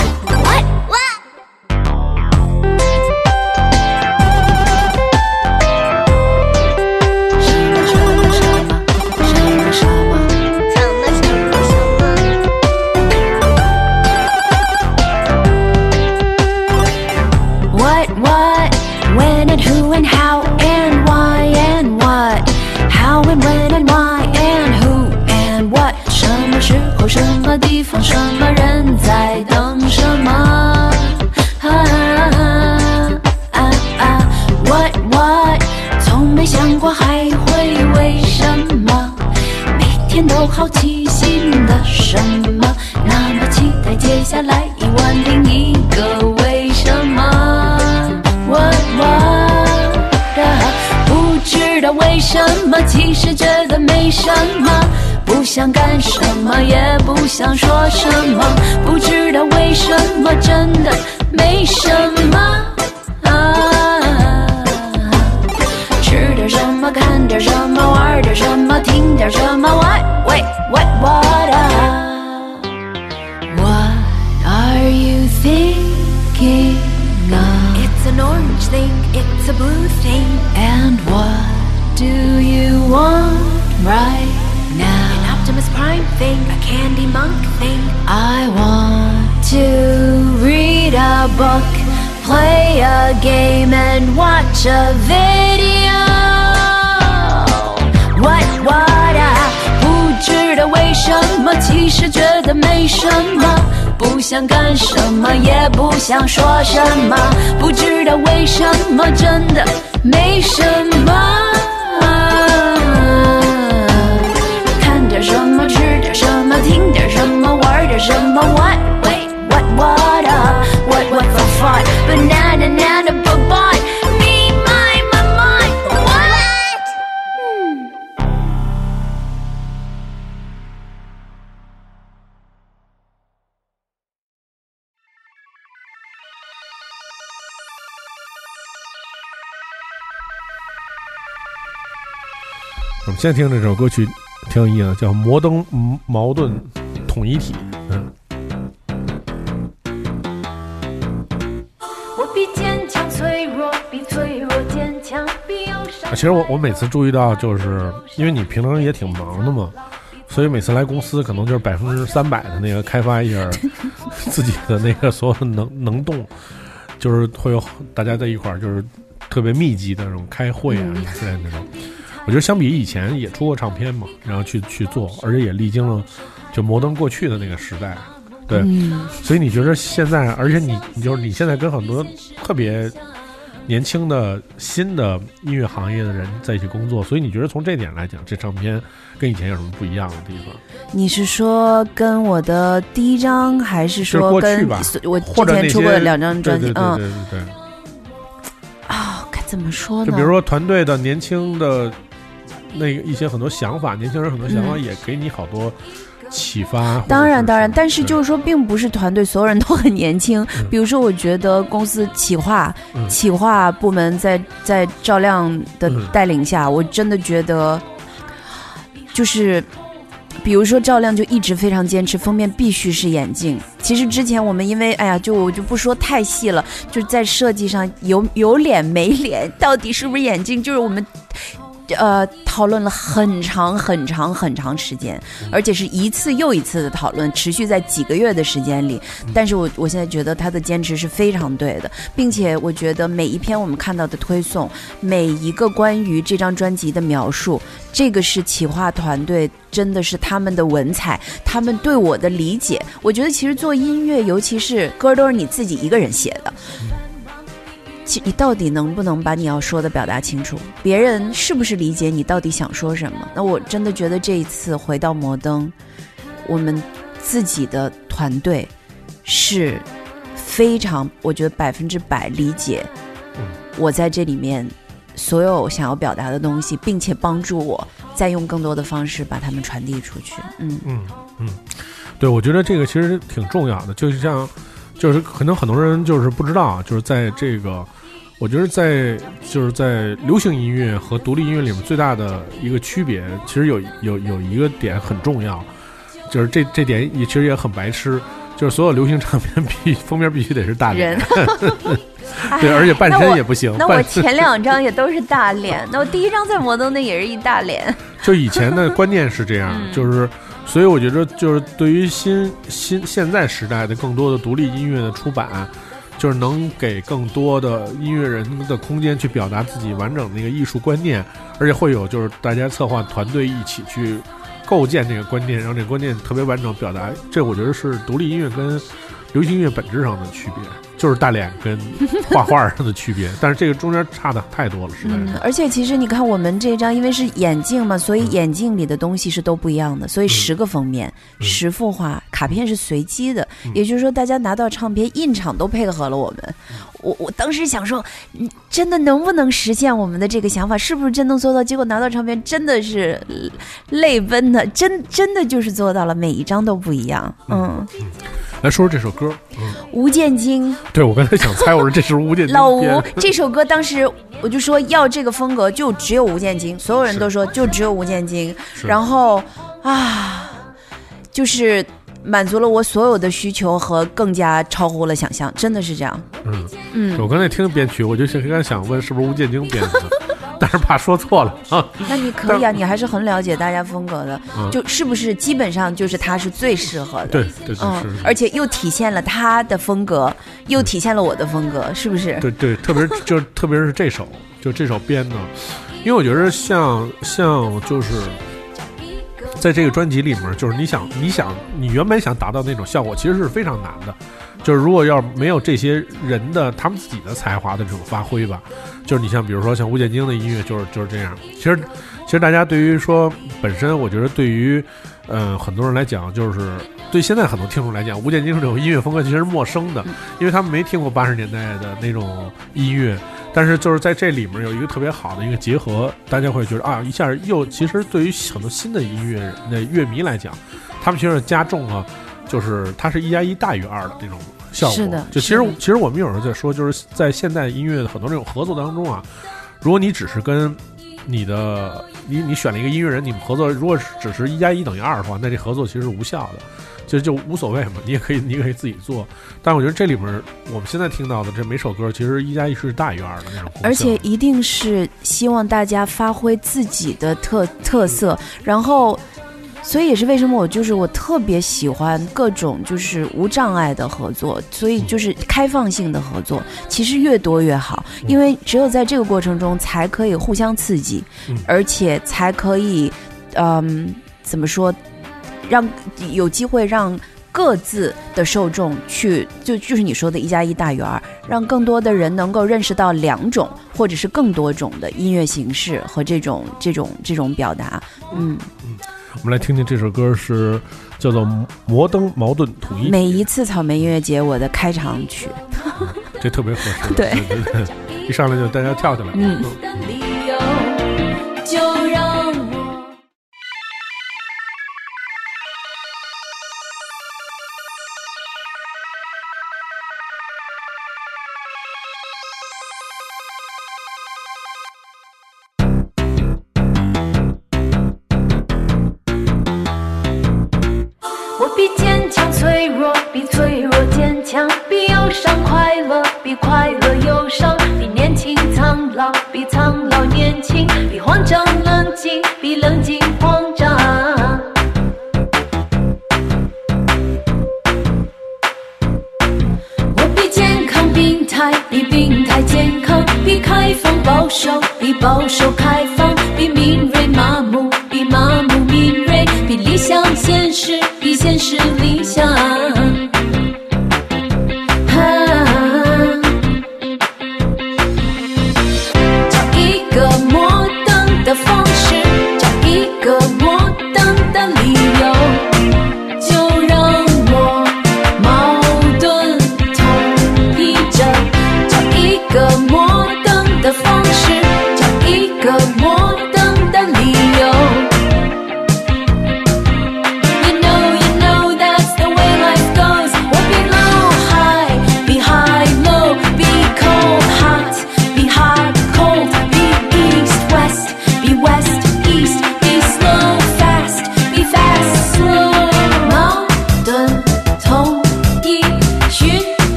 想说什么，不知道为什么，真的没什么。现在听这首歌曲挺有意思的，叫《摩登嗯矛盾统一体》。嗯，我比坚强脆弱，比脆弱坚强，比忧伤啊。其实我我每次注意到，就是因为你平常也挺忙的嘛，所以每次来公司可能就是百分之三百的那个开发一下 <laughs> 自己的那个所有的能能动，就是会有大家在一块儿就是特别密集的那种开会啊之类的那种。我觉得相比以前也出过唱片嘛，然后去去做，而且也历经了就摩登过去的那个时代，对，嗯，所以你觉得现在，而且你你就是你现在跟很多特别年轻的新的音乐行业的人在一起工作，所以你觉得从这点来讲，这唱片跟以前有什么不一样的地方？你是说跟我的第一张，还是说跟过去吧我之前出过的两张专辑？对对嗯对对对对，啊，该怎么说呢？就比如说团队的年轻的那个一些很多想法，年轻人很多想法也给你好多启发。当然，当然，但是就就是说，并不是团队所有人都很年轻。比如说，我觉得公司企划、嗯企划部门在在赵亮的嗯带领下，我真的觉得，就是，比如说赵亮就一直非常坚持封面必须是眼镜。其实之前我们因为哎呀，就我就不说太细了，就在设计上有有脸没脸，到底是不是眼镜，就是我们。呃，讨论了很长很长很长时间，而且是一次又一次的讨论，持续在几个月的时间里。但是我我现在觉得他的坚持是非常对的，并且我觉得每一篇我们看到的推送，每一个关于这张专辑的描述，这个是企划团队真的是他们的文采，他们对我的理解。我觉得其实做音乐，尤其是歌都是你自己一个人写的。其你到底能不能把你要说的表达清楚？别人是不是理解你到底想说什么？那我真的觉得这一次回到摩登，我们自己的团队是非常，我觉得百分之百理解嗯我在这里面所有想要表达的东西，并且帮助我再用更多的方式把它们传递出去。嗯嗯嗯，对，我觉得这个其实挺重要的，就是像，就是可能很多人就是不知道啊，就是在这个，我觉得在就是在流行音乐和独立音乐里面最大的一个区别，其实有有有一个点很重要，就是这这点也其实也很白痴，就是所有流行唱片必封面必须得是大脸，对，而且半身也不行，<laughs> 那我半前两张也都是大脸，那我第一张在摩登的也是一大脸。<laughs> 就以前的观念是这样，嗯就是，所以我觉得就是对于新新现在时代的更多的独立音乐的出版，就是能给更多的音乐人的空间去表达自己完整的一个艺术观念，而且会有就是大家策划团队一起去构建这个观念，让这个观念特别完整表达。这我觉得是独立音乐跟流行音乐本质上的区别。就是大脸跟画画上的区别，但是这个中间差的太多了，实在嗯是。，而且其实你看我们这张，因为是眼镜嘛，所以眼镜里的东西是都不一样的，所以十个封面、嗯十幅画，卡片是随机的，也就是说大家拿到唱片，印厂都配合了我们。我我当时想说，嗯真的能不能实现我们的这个想法？是不是真能做到？结果拿到唱片，真的是呃泪奔的，真真的就是做到了，每一张都不一样。嗯，来说说这首歌，嗯，吴建京。<laughs> 对我刚才想猜，我说这是吴建京老吴这首歌当时我就说要这个风格，就只有吴建军，所有人都说就只有吴建军。然后啊，就是满足了我所有的需求和更加超乎了想象，真的是这样。嗯，嗯，我刚才听编曲，我就想刚才想问是不是吴建军编的，但是怕说错了啊。<laughs> 那你可以啊，你还是很了解大家风格的，嗯就是不是基本上就是他是最适合的。对对对而且又体现了他的风格，又体现了我的风格，是不是？对对，特别是就特别是这首，就这首编的，因为我觉得像像就是。在这个专辑里面，就是你想，你想，你原本想达到那种效果，其实是非常难的。就是如果要没有这些人的他们自己的才华的这种发挥吧，就是你像比如说像吴建京的音乐，就是就是这样。其实其实大家对于说本身，我觉得对于呃很多人来讲，就是对现在很多听众来讲，吴建京这种音乐风格其实是陌生的，因为他们没听过八十年代的那种音乐。但是就是在这里面有一个特别好的一个结合，大家会觉得啊，一下又其实对于很多新的音乐人的乐迷来讲，他们其实加重了，就是它是一加一大于二的那种效果。是的就其实其实我们有时候在说，就是在现代音乐的很多这种合作当中啊，如果你只是跟你的你你选了一个音乐人，你们合作，如果是只是一加一等于二的话，那这合作其实是无效的，其实就无所谓嘛，你也可以你也可以自己做。但我觉得这里面我们现在听到的这每首歌，其实一加一是大于二的那种。而且一定是希望大家发挥自己的特特色，然后，所以也是为什么我就是我特别喜欢各种就是无障碍的合作，所以就是开放性的合作，其实越多越好，因为只有在这个过程中才可以互相刺激，嗯而且才可以，嗯，怎么说，让有机会让。各自的受众去，就就是你说的“一加一大于二”，让更多的人能够认识到两种或者是更多种的音乐形式和这种这种这种表达。嗯，我们来听听这首歌是叫做《摩登矛盾统一》，每一次草莓音乐节我的开场曲，<laughs> 这特别合适。对。一上来就大家跳起来。嗯。的理由，就让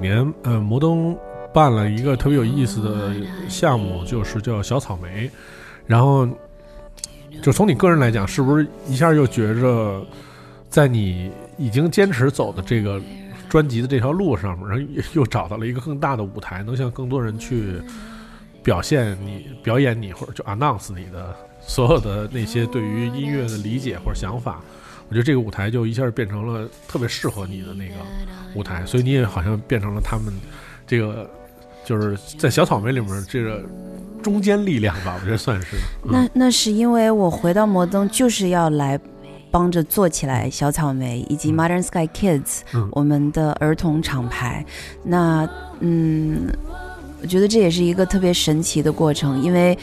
年，呃，摩登办了一个特别有意思的项目，就是叫小草莓。然后，就从你个人来讲，是不是一下又觉着，在你已经坚持走的这个专辑的这条路上面，然后又找到了一个更大的舞台，能向更多人去表现你、表演你，或者就 announce 你的所有的那些对于音乐的理解或者想法？我觉得这个舞台就一下变成了特别适合你的那个舞台，所以你也好像变成了他们这个就是在小草莓里面这个中坚力量吧，我觉得算是。嗯那那是因为我回到摩登就是要来帮着做起来小草莓以及嗯 Modern Sky Kids、嗯我们的儿童厂牌。那嗯，我觉得这也是一个特别神奇的过程，因为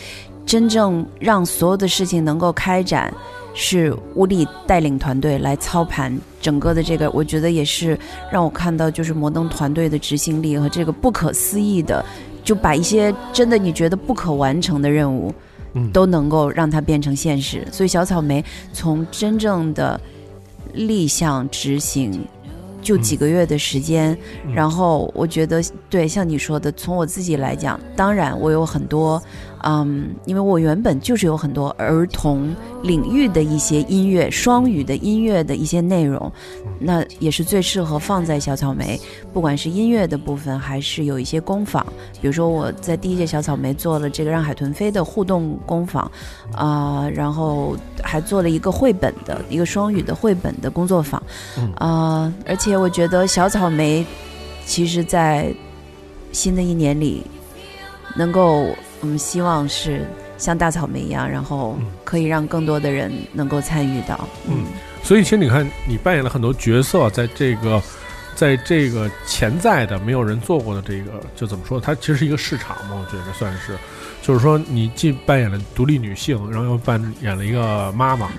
真正让所有的事情能够开展。是乌力带领团队来操盘整个的这个，我觉得也是让我看到就是摩登团队的执行力和这个不可思议的，就把一些真的你觉得不可完成的任务，嗯都能够让它变成现实。所以小草莓从真正的立项执行。就几个月的时间，嗯然后我觉得，对，像你说的，从我自己来讲，当然我有很多，嗯，因为我原本就是有很多儿童领域的一些音乐、双语的音乐的一些内容，那也是最适合放在小草莓，不管是音乐的部分，还是有一些工坊，比如说我在第一届小草莓做了这个让海豚飞的互动工坊，啊、然后还做了一个绘本的一个双语的绘本的工作坊，嗯。啊、而且我觉得小草莓其实在新的一年里，能够我们希望是像大草莓一样，然后嗯。可以让更多的人能够参与到，嗯。所以其实你看，你扮演了很多角色，在这个，在这个潜在的没有人做过的这个，就怎么说，它其实是一个市场嘛，我觉得算是，就是说你既扮演了独立女性，然后又扮演了一个妈妈，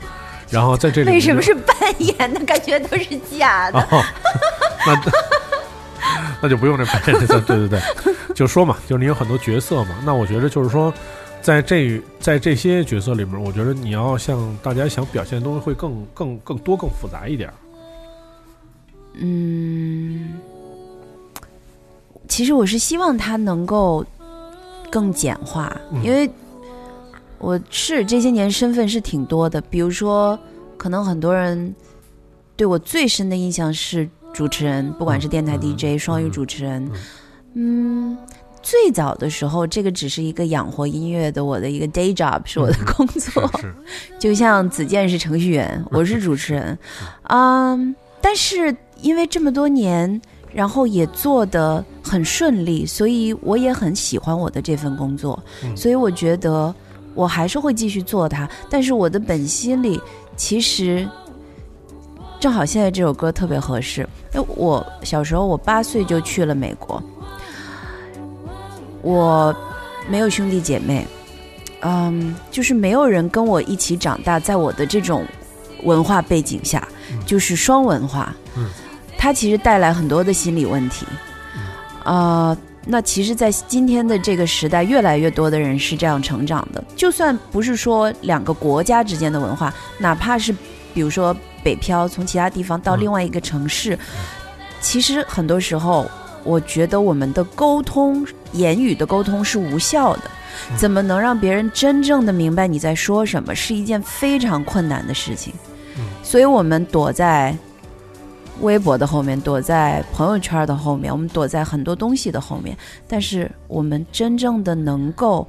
然后在这里为什么是扮演的感觉都是假的？哦，那 <laughs> 那就不用这扮演这个，对对对，就说嘛，就是你有很多角色嘛，那我觉得就是说。在这在这些角色里面，我觉得你要向大家想表现的东西会更更更多、更复杂一点儿。嗯，其实我是希望它能够更简化，嗯因为我是这些年身份是挺多的，比如说，可能很多人对我最深的印象是主持人，不管是电台嗯 DJ、双语主持人，嗯。最早的时候，这个只是一个养活音乐的我的一个 day job，是我的工作。<laughs> 就像子健是程序员，<laughs> 我是主持人，嗯，但是因为这么多年，然后也做得很顺利，所以我也很喜欢我的这份工作，嗯所以我觉得我还是会继续做它。但是我的本心里，其实正好现在这首歌特别合适。因为我小时候我八岁就去了美国，我没有兄弟姐妹，嗯，就是没有人跟我一起长大，在我的这种文化背景下，嗯。就是双文化，嗯。它其实带来很多的心理问题，啊、那其实，在今天的这个时代，越来越多的人是这样成长的。就算不是说两个国家之间的文化，哪怕是比如说北漂，从其他地方到嗯。另外一个城市，其实很多时候，我觉得我们的沟通，言语的沟通是无效的。怎么能让别人真正的明白你在说什么，是一件非常困难的事情。嗯所以我们躲在微博的后面，躲在朋友圈的后面，我们躲在很多东西的后面。但是我们真正的能够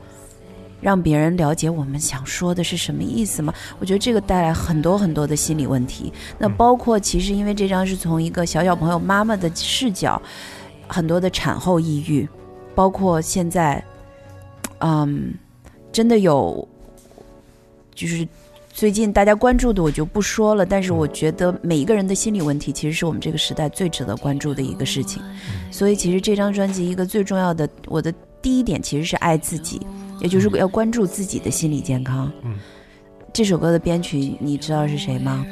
让别人了解我们想说的是什么意思吗？我觉得这个带来很多很多的心理问题。那嗯包括其实因为这张是从一个小小朋友妈妈的视角，很多的产后抑郁，包括现在，嗯，真的有，就是最近大家关注的我就不说了，但是我觉得每一个人的心理问题，其实是我们这个时代最值得关注的一个事情。所以其实这张专辑一个最重要的，我的第一点其实是爱自己，也就是要关注自己的心理健康。嗯，这首歌的编曲你知道是谁吗？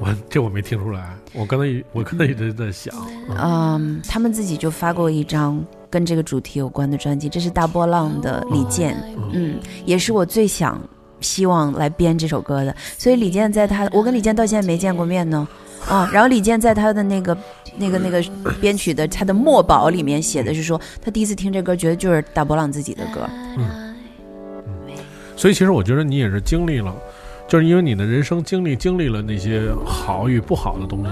我这我没听出来，我刚才一我刚才一直在想，嗯嗯，他们自己就发过一张跟这个主题有关的专辑，这是大波浪的李健，嗯嗯，也是我最想希望来编这首歌的。所以李健在他，我跟李健到现在没见过面呢。<laughs> 啊，然后李健在他的那个、那个、那个编曲的他的墨宝里面写的是说，他第一次听这歌，觉得就是大波浪自己的歌。嗯所以其实我觉得你也是经历了，就是因为你的人生经历经历了那些好与不好的东西，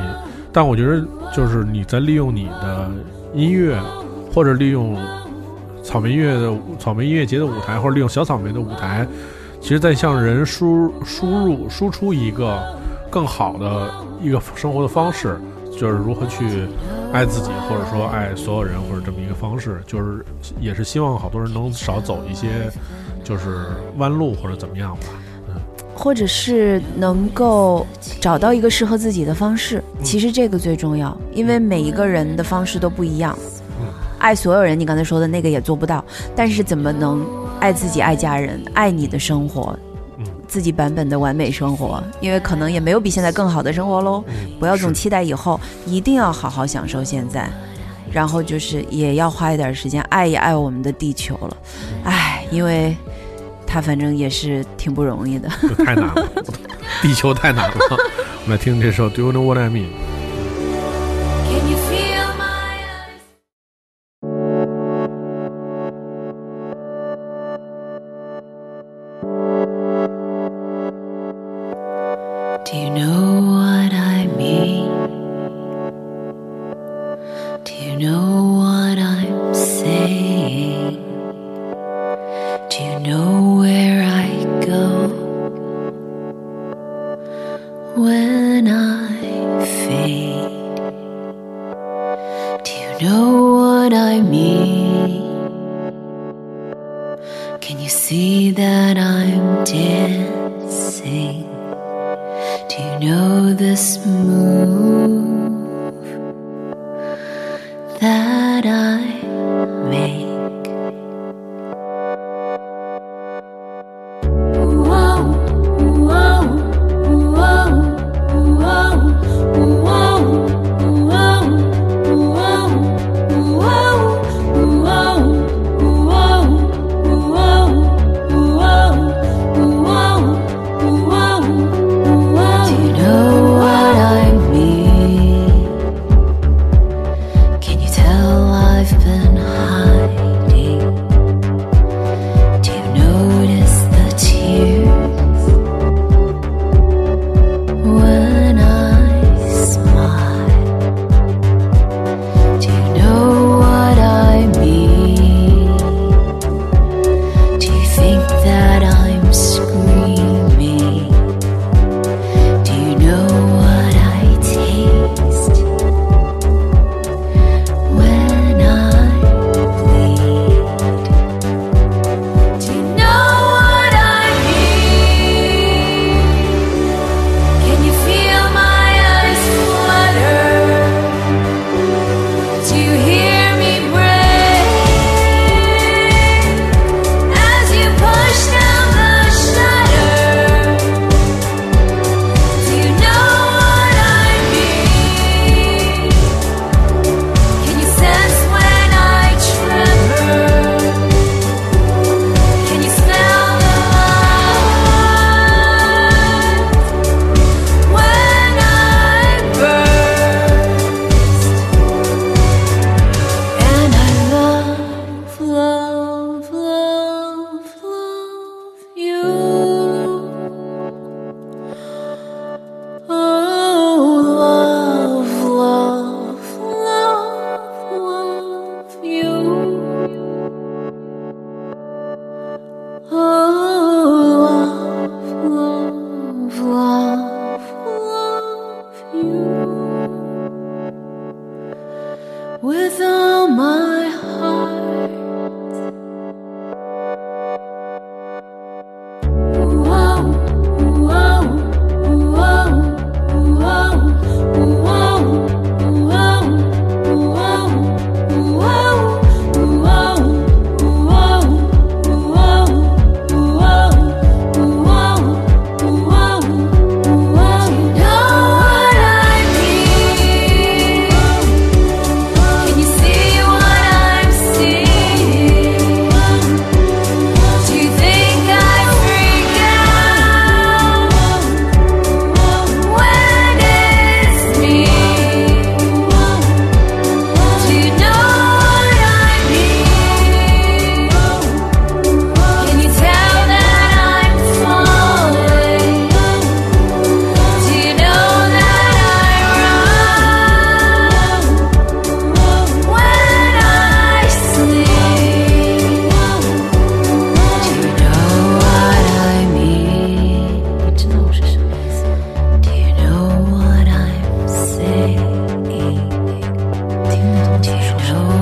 但我觉得就是你在利用你的音乐，或者利用草莓音乐的草莓音乐节的舞台，或者利用小草莓的舞台，其实在向人输输入输出一个更好的一个生活的方式，就是如何去爱自己，或者说爱所有人，或者这么一个方式，就是也是希望好多人能少走一些就是弯路或者怎么样吧。或者是能够找到一个适合自己的方式，其实这个最重要，因为每一个人的方式都不一样。爱所有人，你刚才说的那个也做不到，但是怎么能爱自己、爱家人、爱你的生活，自己版本的完美生活？因为可能也没有比现在更好的生活喽。不要总期待以后，一定要好好享受现在，然后就是也要花一点时间爱一爱我们的地球了。唉，因为。他反正也是挺不容易的，太难了，<laughs> 地球太难了。我们来听这首《Do You Know What I Mean》。懂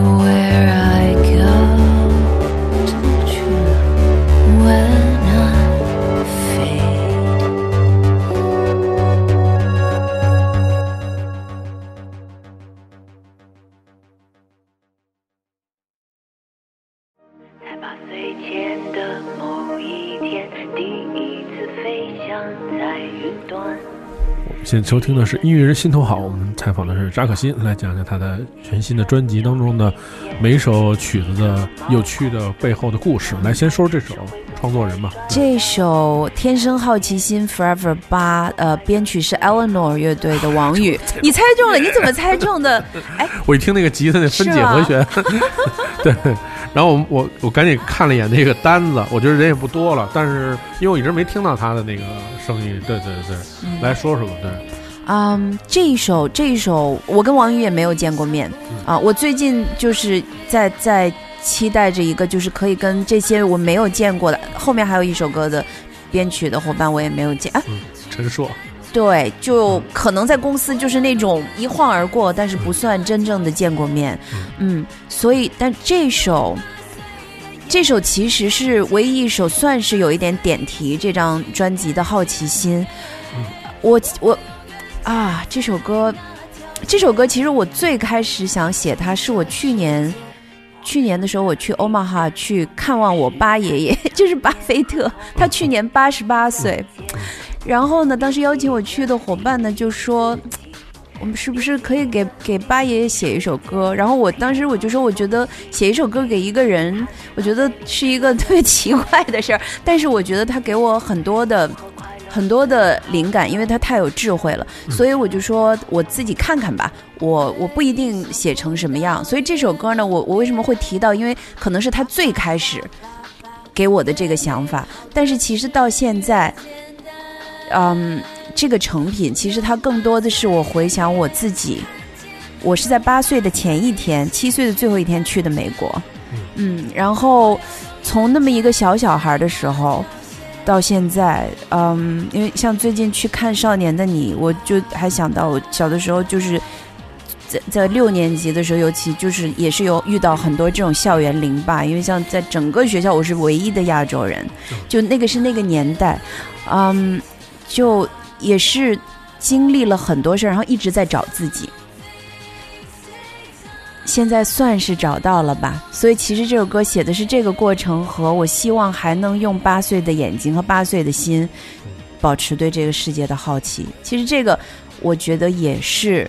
收听的是音乐人心头好，我们采访的是扎可欣，来讲讲他的全新的专辑当中的每一首曲子的有趣的背后的故事。来，先说这首创作人吧。这首《天生好奇心 Forever 八》，呃，编曲是 Eleanor 乐队的王宇，<laughs> 你猜中了？你怎么猜中的？<laughs> 哎，我一听那个吉他那分解和弦，<laughs> 对，然后我我我赶紧看了一眼那个单子，我觉得人也不多了，但是因为我一直没听到他的那个声音，对对对，来说说吧，对，嗯，这一首这一首，我跟王宇也没有见过面啊。我最近就是在在期待着一个，就是可以跟这些我没有见过的，后面还有一首歌的编曲的伙伴我也没有见啊。陈硕，对，就可能在公司就是那种一晃而过，但是不算真正的见过面。嗯，所以但这首。这首其实是唯一一首算是有一点点题这张专辑的好奇心。我我啊，这首歌，这首歌其实我最开始想写它，是我去年去年的时候我去欧马哈去看望我八爷爷，<laughs> 就是巴菲特，他去年八十八岁。然后呢，当时邀请我去的伙伴呢就说。我们是不是可以给给八爷爷写一首歌？然后我当时我就说，我觉得写一首歌给一个人，我觉得是一个特别奇怪的事儿。但是我觉得他给我很多的很多的灵感，因为他太有智慧了，所以我就说我自己看看吧，我我不一定写成什么样。所以这首歌呢，我我为什么会提到？因为可能是他最开始给我的这个想法，但是其实到现在，嗯。这个成品其实它更多的是我回想我自己，我是在八岁的前一天，七岁的最后一天去的美国，嗯，然后从那么一个小小孩的时候到现在，嗯，因为像最近去看《少年的你》，我就还想到我小的时候就是在在六年级的时候，尤其就是也是有遇到很多这种校园凌霸，因为像在整个学校我是唯一的亚洲人，就那个是那个年代，嗯，就。也是经历了很多事儿，然后一直在找自己。现在算是找到了吧，所以其实这首歌写的是这个过程和我希望还能用八岁的眼睛和八岁的心，保持对这个世界的好奇。其实这个我觉得也是，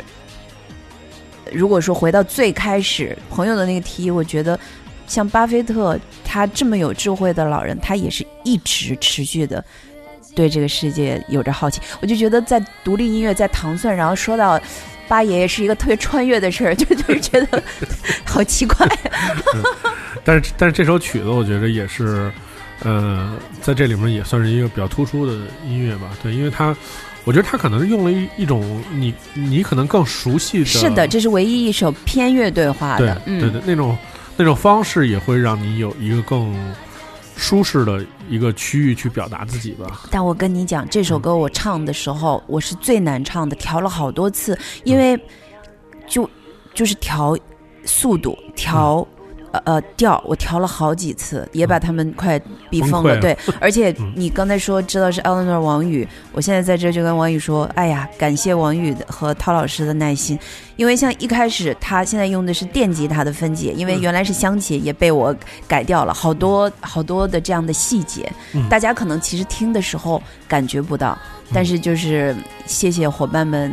如果说回到最开始朋友的那个提议，我觉得像巴菲特他这么有智慧的老人，他也是一直持续的。对这个世界有着好奇，我就觉得在独立音乐在糖蒜，然后说到八爷爷是一个特别穿越的事儿，<laughs> 就就是觉得好奇怪。嗯、<laughs> 但是但是这首曲子我觉得也是，呃，在这里面也算是一个比较突出的音乐吧。对，因为它，我觉得它可能是用了一一种你你可能更熟悉的，是的，这是唯一一首偏乐队化对的，嗯，对对，那种那种方式也会让你有一个更。舒适的一个区域去表达自己吧。但我跟你讲，这首歌我唱的时候，我是最难唱的，调了好多次，因为就就是调速度，调呃呃调，我调了好几次，也把他们快逼疯了。对，<laughs> 而且你刚才说知道是 Eleanor 王宇，我现在在这就跟王宇说，哎呀，感谢王宇和涛老师的耐心，因为像一开始他现在用的是电吉他的分解，因为原来是湘琴也被我改掉了好多好多的这样的细节，嗯、大家可能其实听的时候感觉不到，但是就是谢谢伙伴们。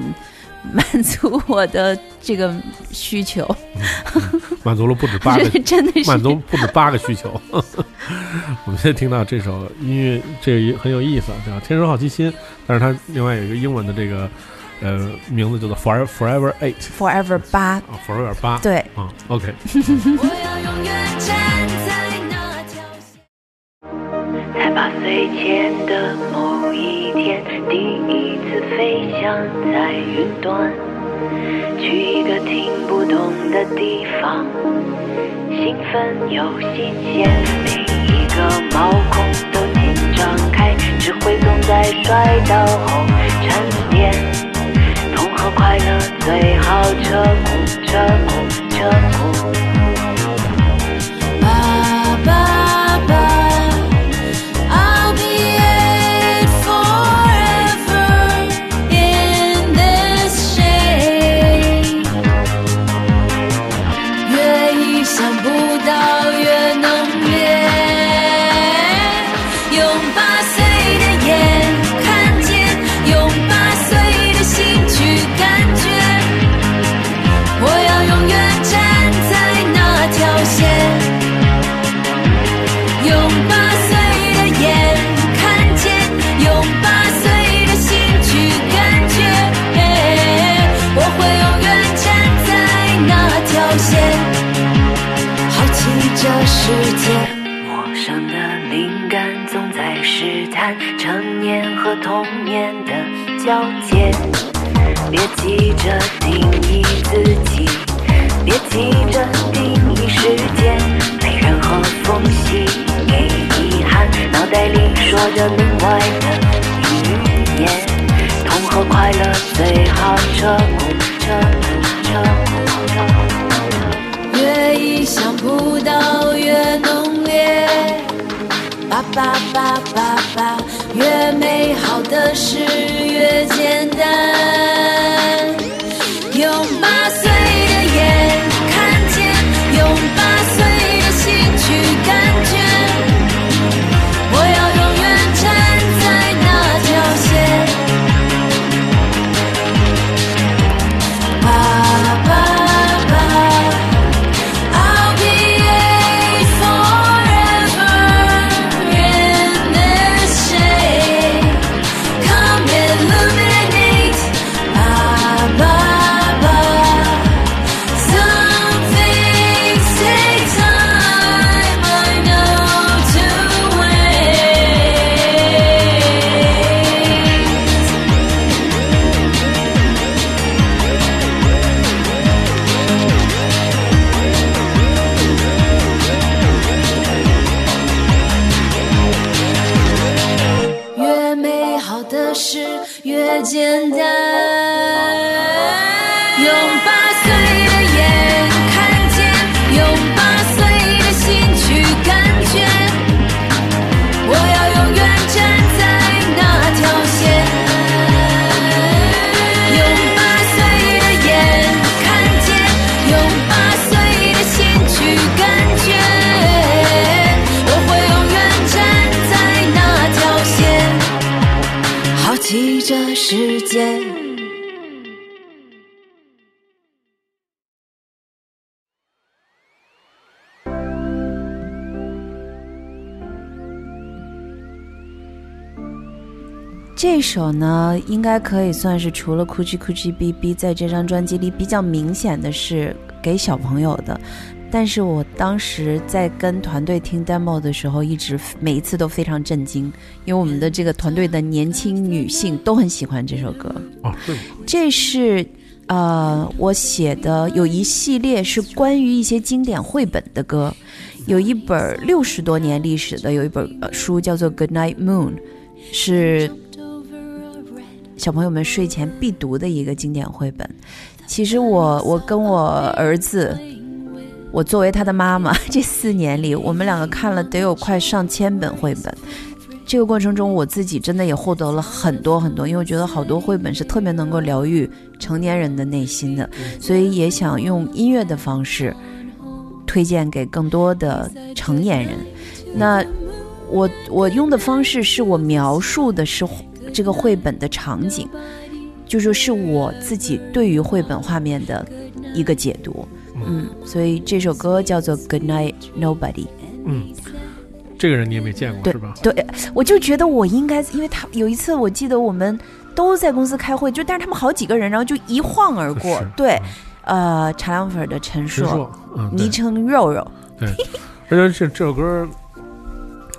满足我的这个需求，嗯、满足了不止八个，<laughs> 真的是。满足不止八个需求。<laughs> 我们现在听到这首音乐，这个很有意思，叫《天生好奇心》，但是它另外有一个英文的这个呃名字叫做 Forever Forever Eight Forever 八啊，Forever 八对。啊，OK。<laughs> 在在八岁前的某一天，第一次飞翔在云端，去一个听不懂的地方，兴奋又新鲜，每一个毛孔都紧张开，这只会总在摔倒后沉淀。痛和快乐最好彻骨，彻骨，彻骨。成年和童年的交界。别急着定义自己，别急着定义时间。没任何缝隙给遗憾，脑袋里说着另外的语言。痛和快乐最好彻骨，彻骨，彻骨，越意想不到越浓烈，爸爸爸爸爸，越美好的事越简单。这首呢，应该可以算是除了《Coochie Coochie B B》在这张专辑里比较明显的是给小朋友的。但是我当时在跟团队听 demo 的时候，一直每一次都非常震惊，因为我们的这个团队的年轻女性都很喜欢这首歌。哦，是？这是呃我写的有一系列是关于一些经典绘本的歌，有一本六十多年历史的有一本呃书叫做《Good Night Moon》，是小朋友们睡前必读的一个经典绘本。其实我我跟我儿子，我作为他的妈妈，<laughs> 这四年里我们两个看了得有快上千本绘本。这个过程中，我自己真的也获得了很多很多，因为我觉得好多绘本是特别能够疗愈成年人的内心的，所以也想用音乐的方式推荐给更多的成年人。那我我用的方式是我描述的是这个绘本的场景，就说是我自己对于绘本画面的一个解读。嗯，所以这首歌叫做《Good Night Nobody》。嗯，这个人你也没见过对是吧？对，我就觉得我应该，因为他有一次我记得我们都在公司开会，就但是他们好几个人，然后就一晃而过是。对，呃，茶凉粉的陈硕，昵称肉肉，对，而且这这首歌，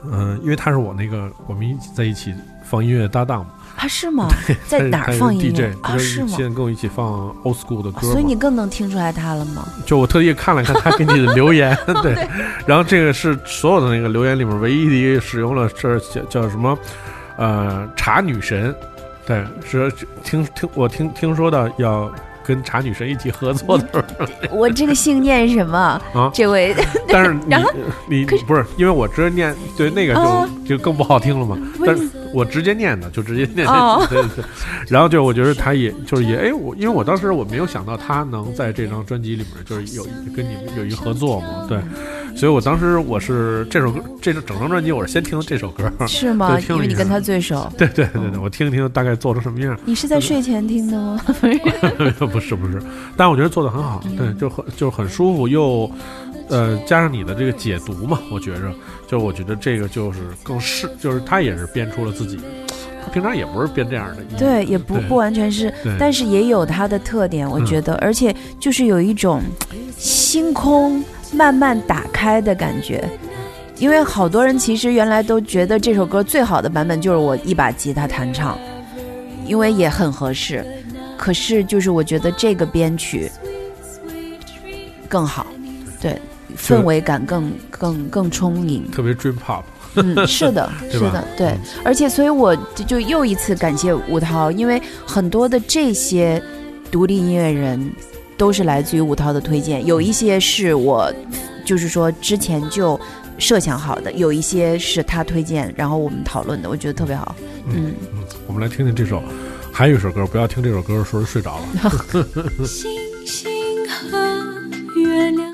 嗯、因为他是我那个我们一起在一起放音乐搭档嘛，啊，是吗？<laughs> 在哪儿放音乐啊？是吗？现在跟我一起放 old school 的歌嘛，所以你更能听出来他了吗？就我特意看了看他给你的留言，<laughs> 对，然后这个是所有的那个留言里面唯一的一个使用了这叫叫什么，呃茶女神，对，是听听我听听说的要跟茶女神一起合作的时候，我这个姓念什么？<laughs> 啊这位但是 <laughs> 你你不是因为我直接念对那个就、哦就更不好听了嘛，但是我直接念的就直接念，然后就我觉得他也就是也哎我因为我当时我没有想到他能在这张专辑里面就是有跟你们有一个合作嘛，对，所以我当时我是这首歌这整张专辑我是先听的这首歌，是吗？<laughs> 因为你跟他最熟。对对对对，我听一听大概做成什么样，你是在睡前听的吗？<laughs> 不是不是，但我觉得做的很好，对，就很就很舒服，又呃加上你的这个解读嘛，我觉着，就我觉得这个就是更适，就是他也是编出了自己，他平常也不是编这样的音乐，对，也不不完全是，但是也有它的特点，我嗯。觉得，而且就是有一种星空慢慢打开的感觉。因为好多人其实原来都觉得这首歌最好的版本就是我一把吉他弹唱，因为也很合适。可是就是我觉得这个编曲更好，对，氛围感更更更充盈。特别 dream pop，嗯，是的，<laughs> 是的，对嗯，而且所以我就就又一次感谢吴涛，因为很多的这些独立音乐人都是来自于吴涛的推荐，有一些是我就是说之前就设想好的，有一些是他推荐，然后我们讨论的，我觉得特别好。嗯，嗯，我们来听听这首，还有一首歌，不要听这首歌的时候睡着了。<laughs> 星星和月亮。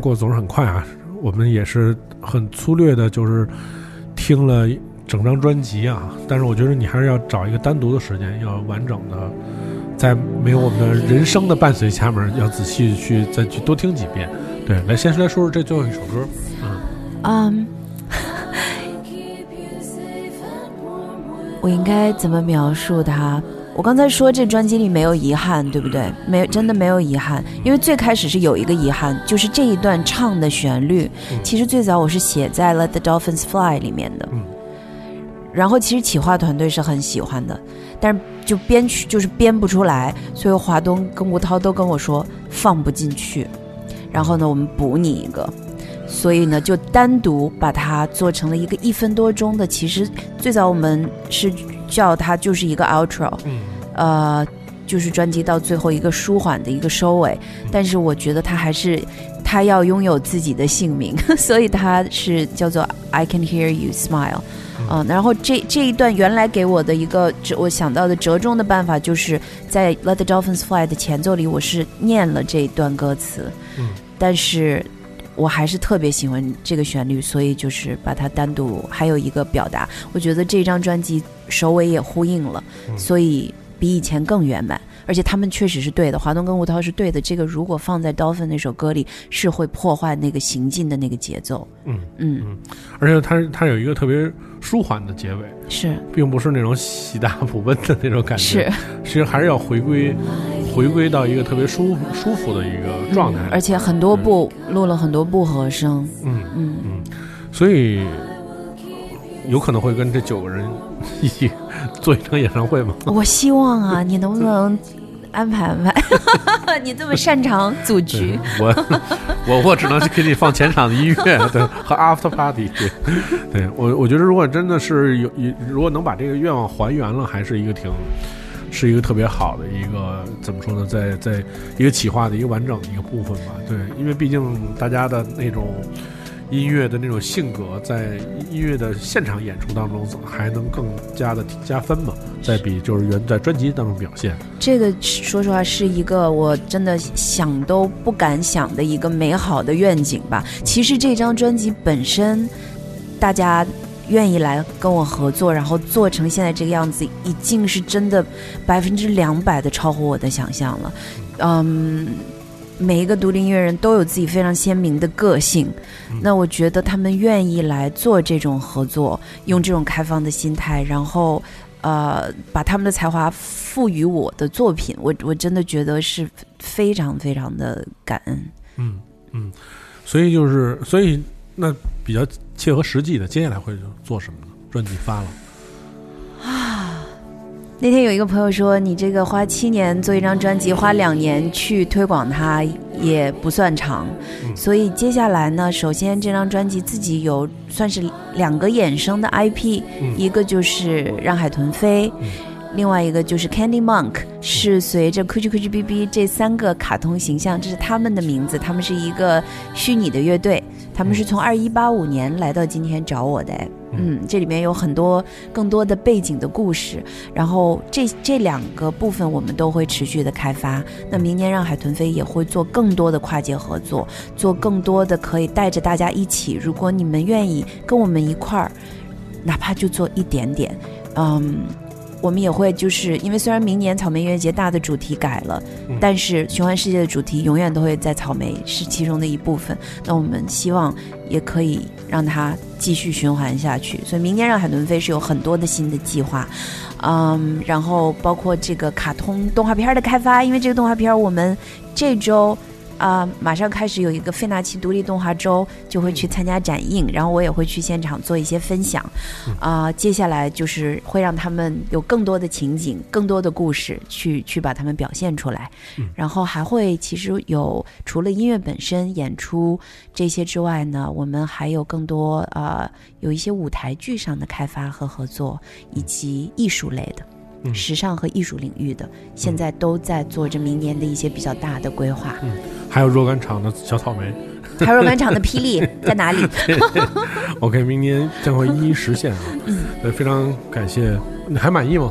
过总是很快啊，我们也是很粗略的，就是听了整张专辑啊。但是我觉得你还是要找一个单独的时间，要完整的，在没有我们的人生的伴随下面，要仔细去再去多听几遍。对，来先来说说这最后一首歌，嗯，<laughs> 我应该怎么描述它？我刚才说这专辑里没有遗憾，对不对？没有，真的没有遗憾。因为最开始是有一个遗憾，就是这一段唱的旋律，其实最早我是写在了《Let the Dolphins Fly》里面的。嗯然后其实企划团队是很喜欢的，但是就编曲就是编不出来，所以华东跟吴涛都跟我说放不进去。然后呢，我们补你一个。所以呢，就单独把它做成了一个一分多钟的。其实最早我们是叫它就是一个 outro，嗯。呃，就是专辑到最后一个舒缓的一个收尾。但是我觉得它还是它要拥有自己的姓名，<laughs> 所以它是叫做 I Can Hear You Smile。嗯，然后这这一段原来给我的一个折，我想到的折中的办法，就是在 Let the Dolphins Fly 的前奏里，我是念了这一段歌词，嗯，但是我还是特别喜欢这个旋律，所以就是把它单独还有一个表达。我觉得这张专辑首尾也呼应了，嗯所以比以前更圆满。而且他们确实是对的，华东跟吴涛是对的。这个如果放在 Dolphin 那首歌里，是会破坏那个行进的那个节奏。嗯，嗯，而且它它有一个特别舒缓的结尾，是并不是那种喜大普奔的那种感觉，是，其实还是要回归回归到一个特别舒服舒服的一个状态。而且很多部录了很多部和声。嗯嗯，嗯，所以有可能会跟这九个人一起做一场演唱会吗？我希望啊，你能不能安排安排？<laughs> 你这么擅长组局，我我我只能给你放前场的音乐，<laughs> 对，和 after party，对，对我我觉得如果真的是有，有如果能把这个愿望还原了，还是一个挺。是一个特别好的一个怎么说呢，在在一个企划的一个完整的一个部分吧。对，因为毕竟大家的那种音乐的那种性格，在音乐的现场演出当中还能更加的加分嘛，在比就是原在专辑当中表现。这个说实话是一个我真的想都不敢想的一个美好的愿景吧。其实这张专辑本身，大家愿意来跟我合作，然后做成现在这个样子，已经是真的百分之两百的超乎我的想象了。嗯，每一个独立音乐人都有自己非常鲜明的个性，那我觉得他们愿意来做这种合作，用这种开放的心态，然后。呃，把他们的才华赋予我的作品，我我真的觉得是非常非常的感恩。嗯嗯，所以就是所以那比较切合实际的，接下来会做什么呢？专辑发了，那天有一个朋友说，你这个花七年做一张专辑，花两年去推广它也不算长，嗯所以接下来呢，首先这张专辑自己有算是两个衍生的 IP，、嗯一个就是让海豚飞。嗯另外一个就是 Candy Monk，是随着 Kuchi Kuchi B B 这三个卡通形象，这是他们的名字，他们是一个虚拟的乐队，他们是从二一八五年来到今天找我的，哎嗯，这里面有很多更多的背景的故事，然后这这两个部分我们都会持续的开发。那明年让海豚飞也会做更多的跨界合作，做更多的可以带着大家一起。如果你们愿意跟我们一块儿，哪怕就做一点点，嗯。我们也会就是因为虽然明年草莓音乐节大的主题改了，嗯但是循环世界的主题永远都会在草莓是其中的一部分。那我们希望也可以让它继续循环下去。所以明年让海豚飞是有很多的新的计划，嗯，然后包括这个卡通动画片儿的开发，因为这个动画片儿我们这周啊、马上开始有一个费纳奇独立动画周，就会去参加展映，然后我也会去现场做一些分享。啊、接下来就是会让他们有更多的情景、更多的故事去去把它们表现出来。然后还会其实有除了音乐本身演出这些之外呢，我们还有更多呃有一些舞台剧上的开发和合作，以及艺术类的。嗯时尚和艺术领域的，现在都在做着明年的一些比较大的规划。嗯还有若干场的小草莓。<laughs> 还有若干场的霹雳 <laughs> 在哪里？<laughs> OK，明年将会一一实现啊。嗯，非常感谢。你还满意吗？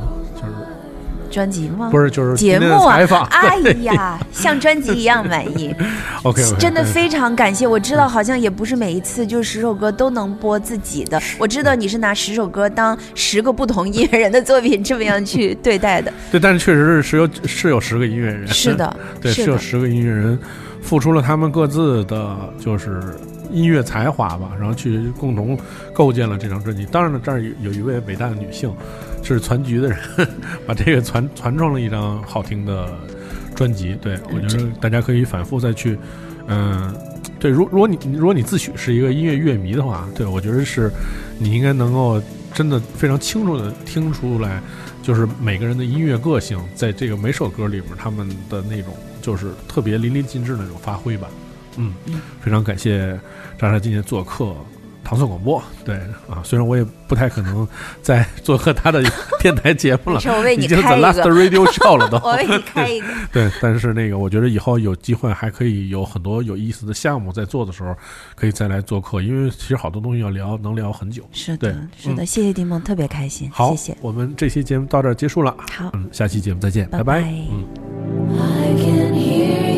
就是专辑吗？不是就是节目啊采访？！<laughs> 哎呀，像专辑一样满意，<laughs> OK，真的非常感谢。我知道好像也不是每一次就十首歌都能播自己的，我知道你是拿十首歌当十个不同音乐人的作品这么样去对待的。<laughs> 对，但是确实是是有是有十个音乐人，是的，对，是，是有十个音乐人付出了他们各自的就是音乐才华吧，然后去共同构建了这张专辑。当然了，这儿有有一位伟大的女性，是传局的人，<laughs> 把这个传传创了一张好听的专辑。对我觉得大家可以反复再去，嗯、对，如如果你如果你自诩是一个音乐乐迷的话，对我觉得是你应该能够真的非常清楚的听出来，就是每个人的音乐个性，在这个每首歌里面他们的那种就是特别淋漓尽致的那种发挥吧。嗯，非常感谢莎莎今天做客糖蒜广播。对啊，虽然我也不太可能再做和他的电台节目了，我为你已经 The Last，Radio Show 了都。<laughs> 我为你开一个。<laughs> 对，但是那个，我觉得以后有机会还可以有很多有意思的项目在做的时候，可以再来做客，因为其实好多东西要聊，能聊很久。是的，是的，谢谢丁梦，特别开心，好，谢谢。我们这期节目到这儿结束了。好，嗯，下期节目再见，拜拜拜嗯。I can hear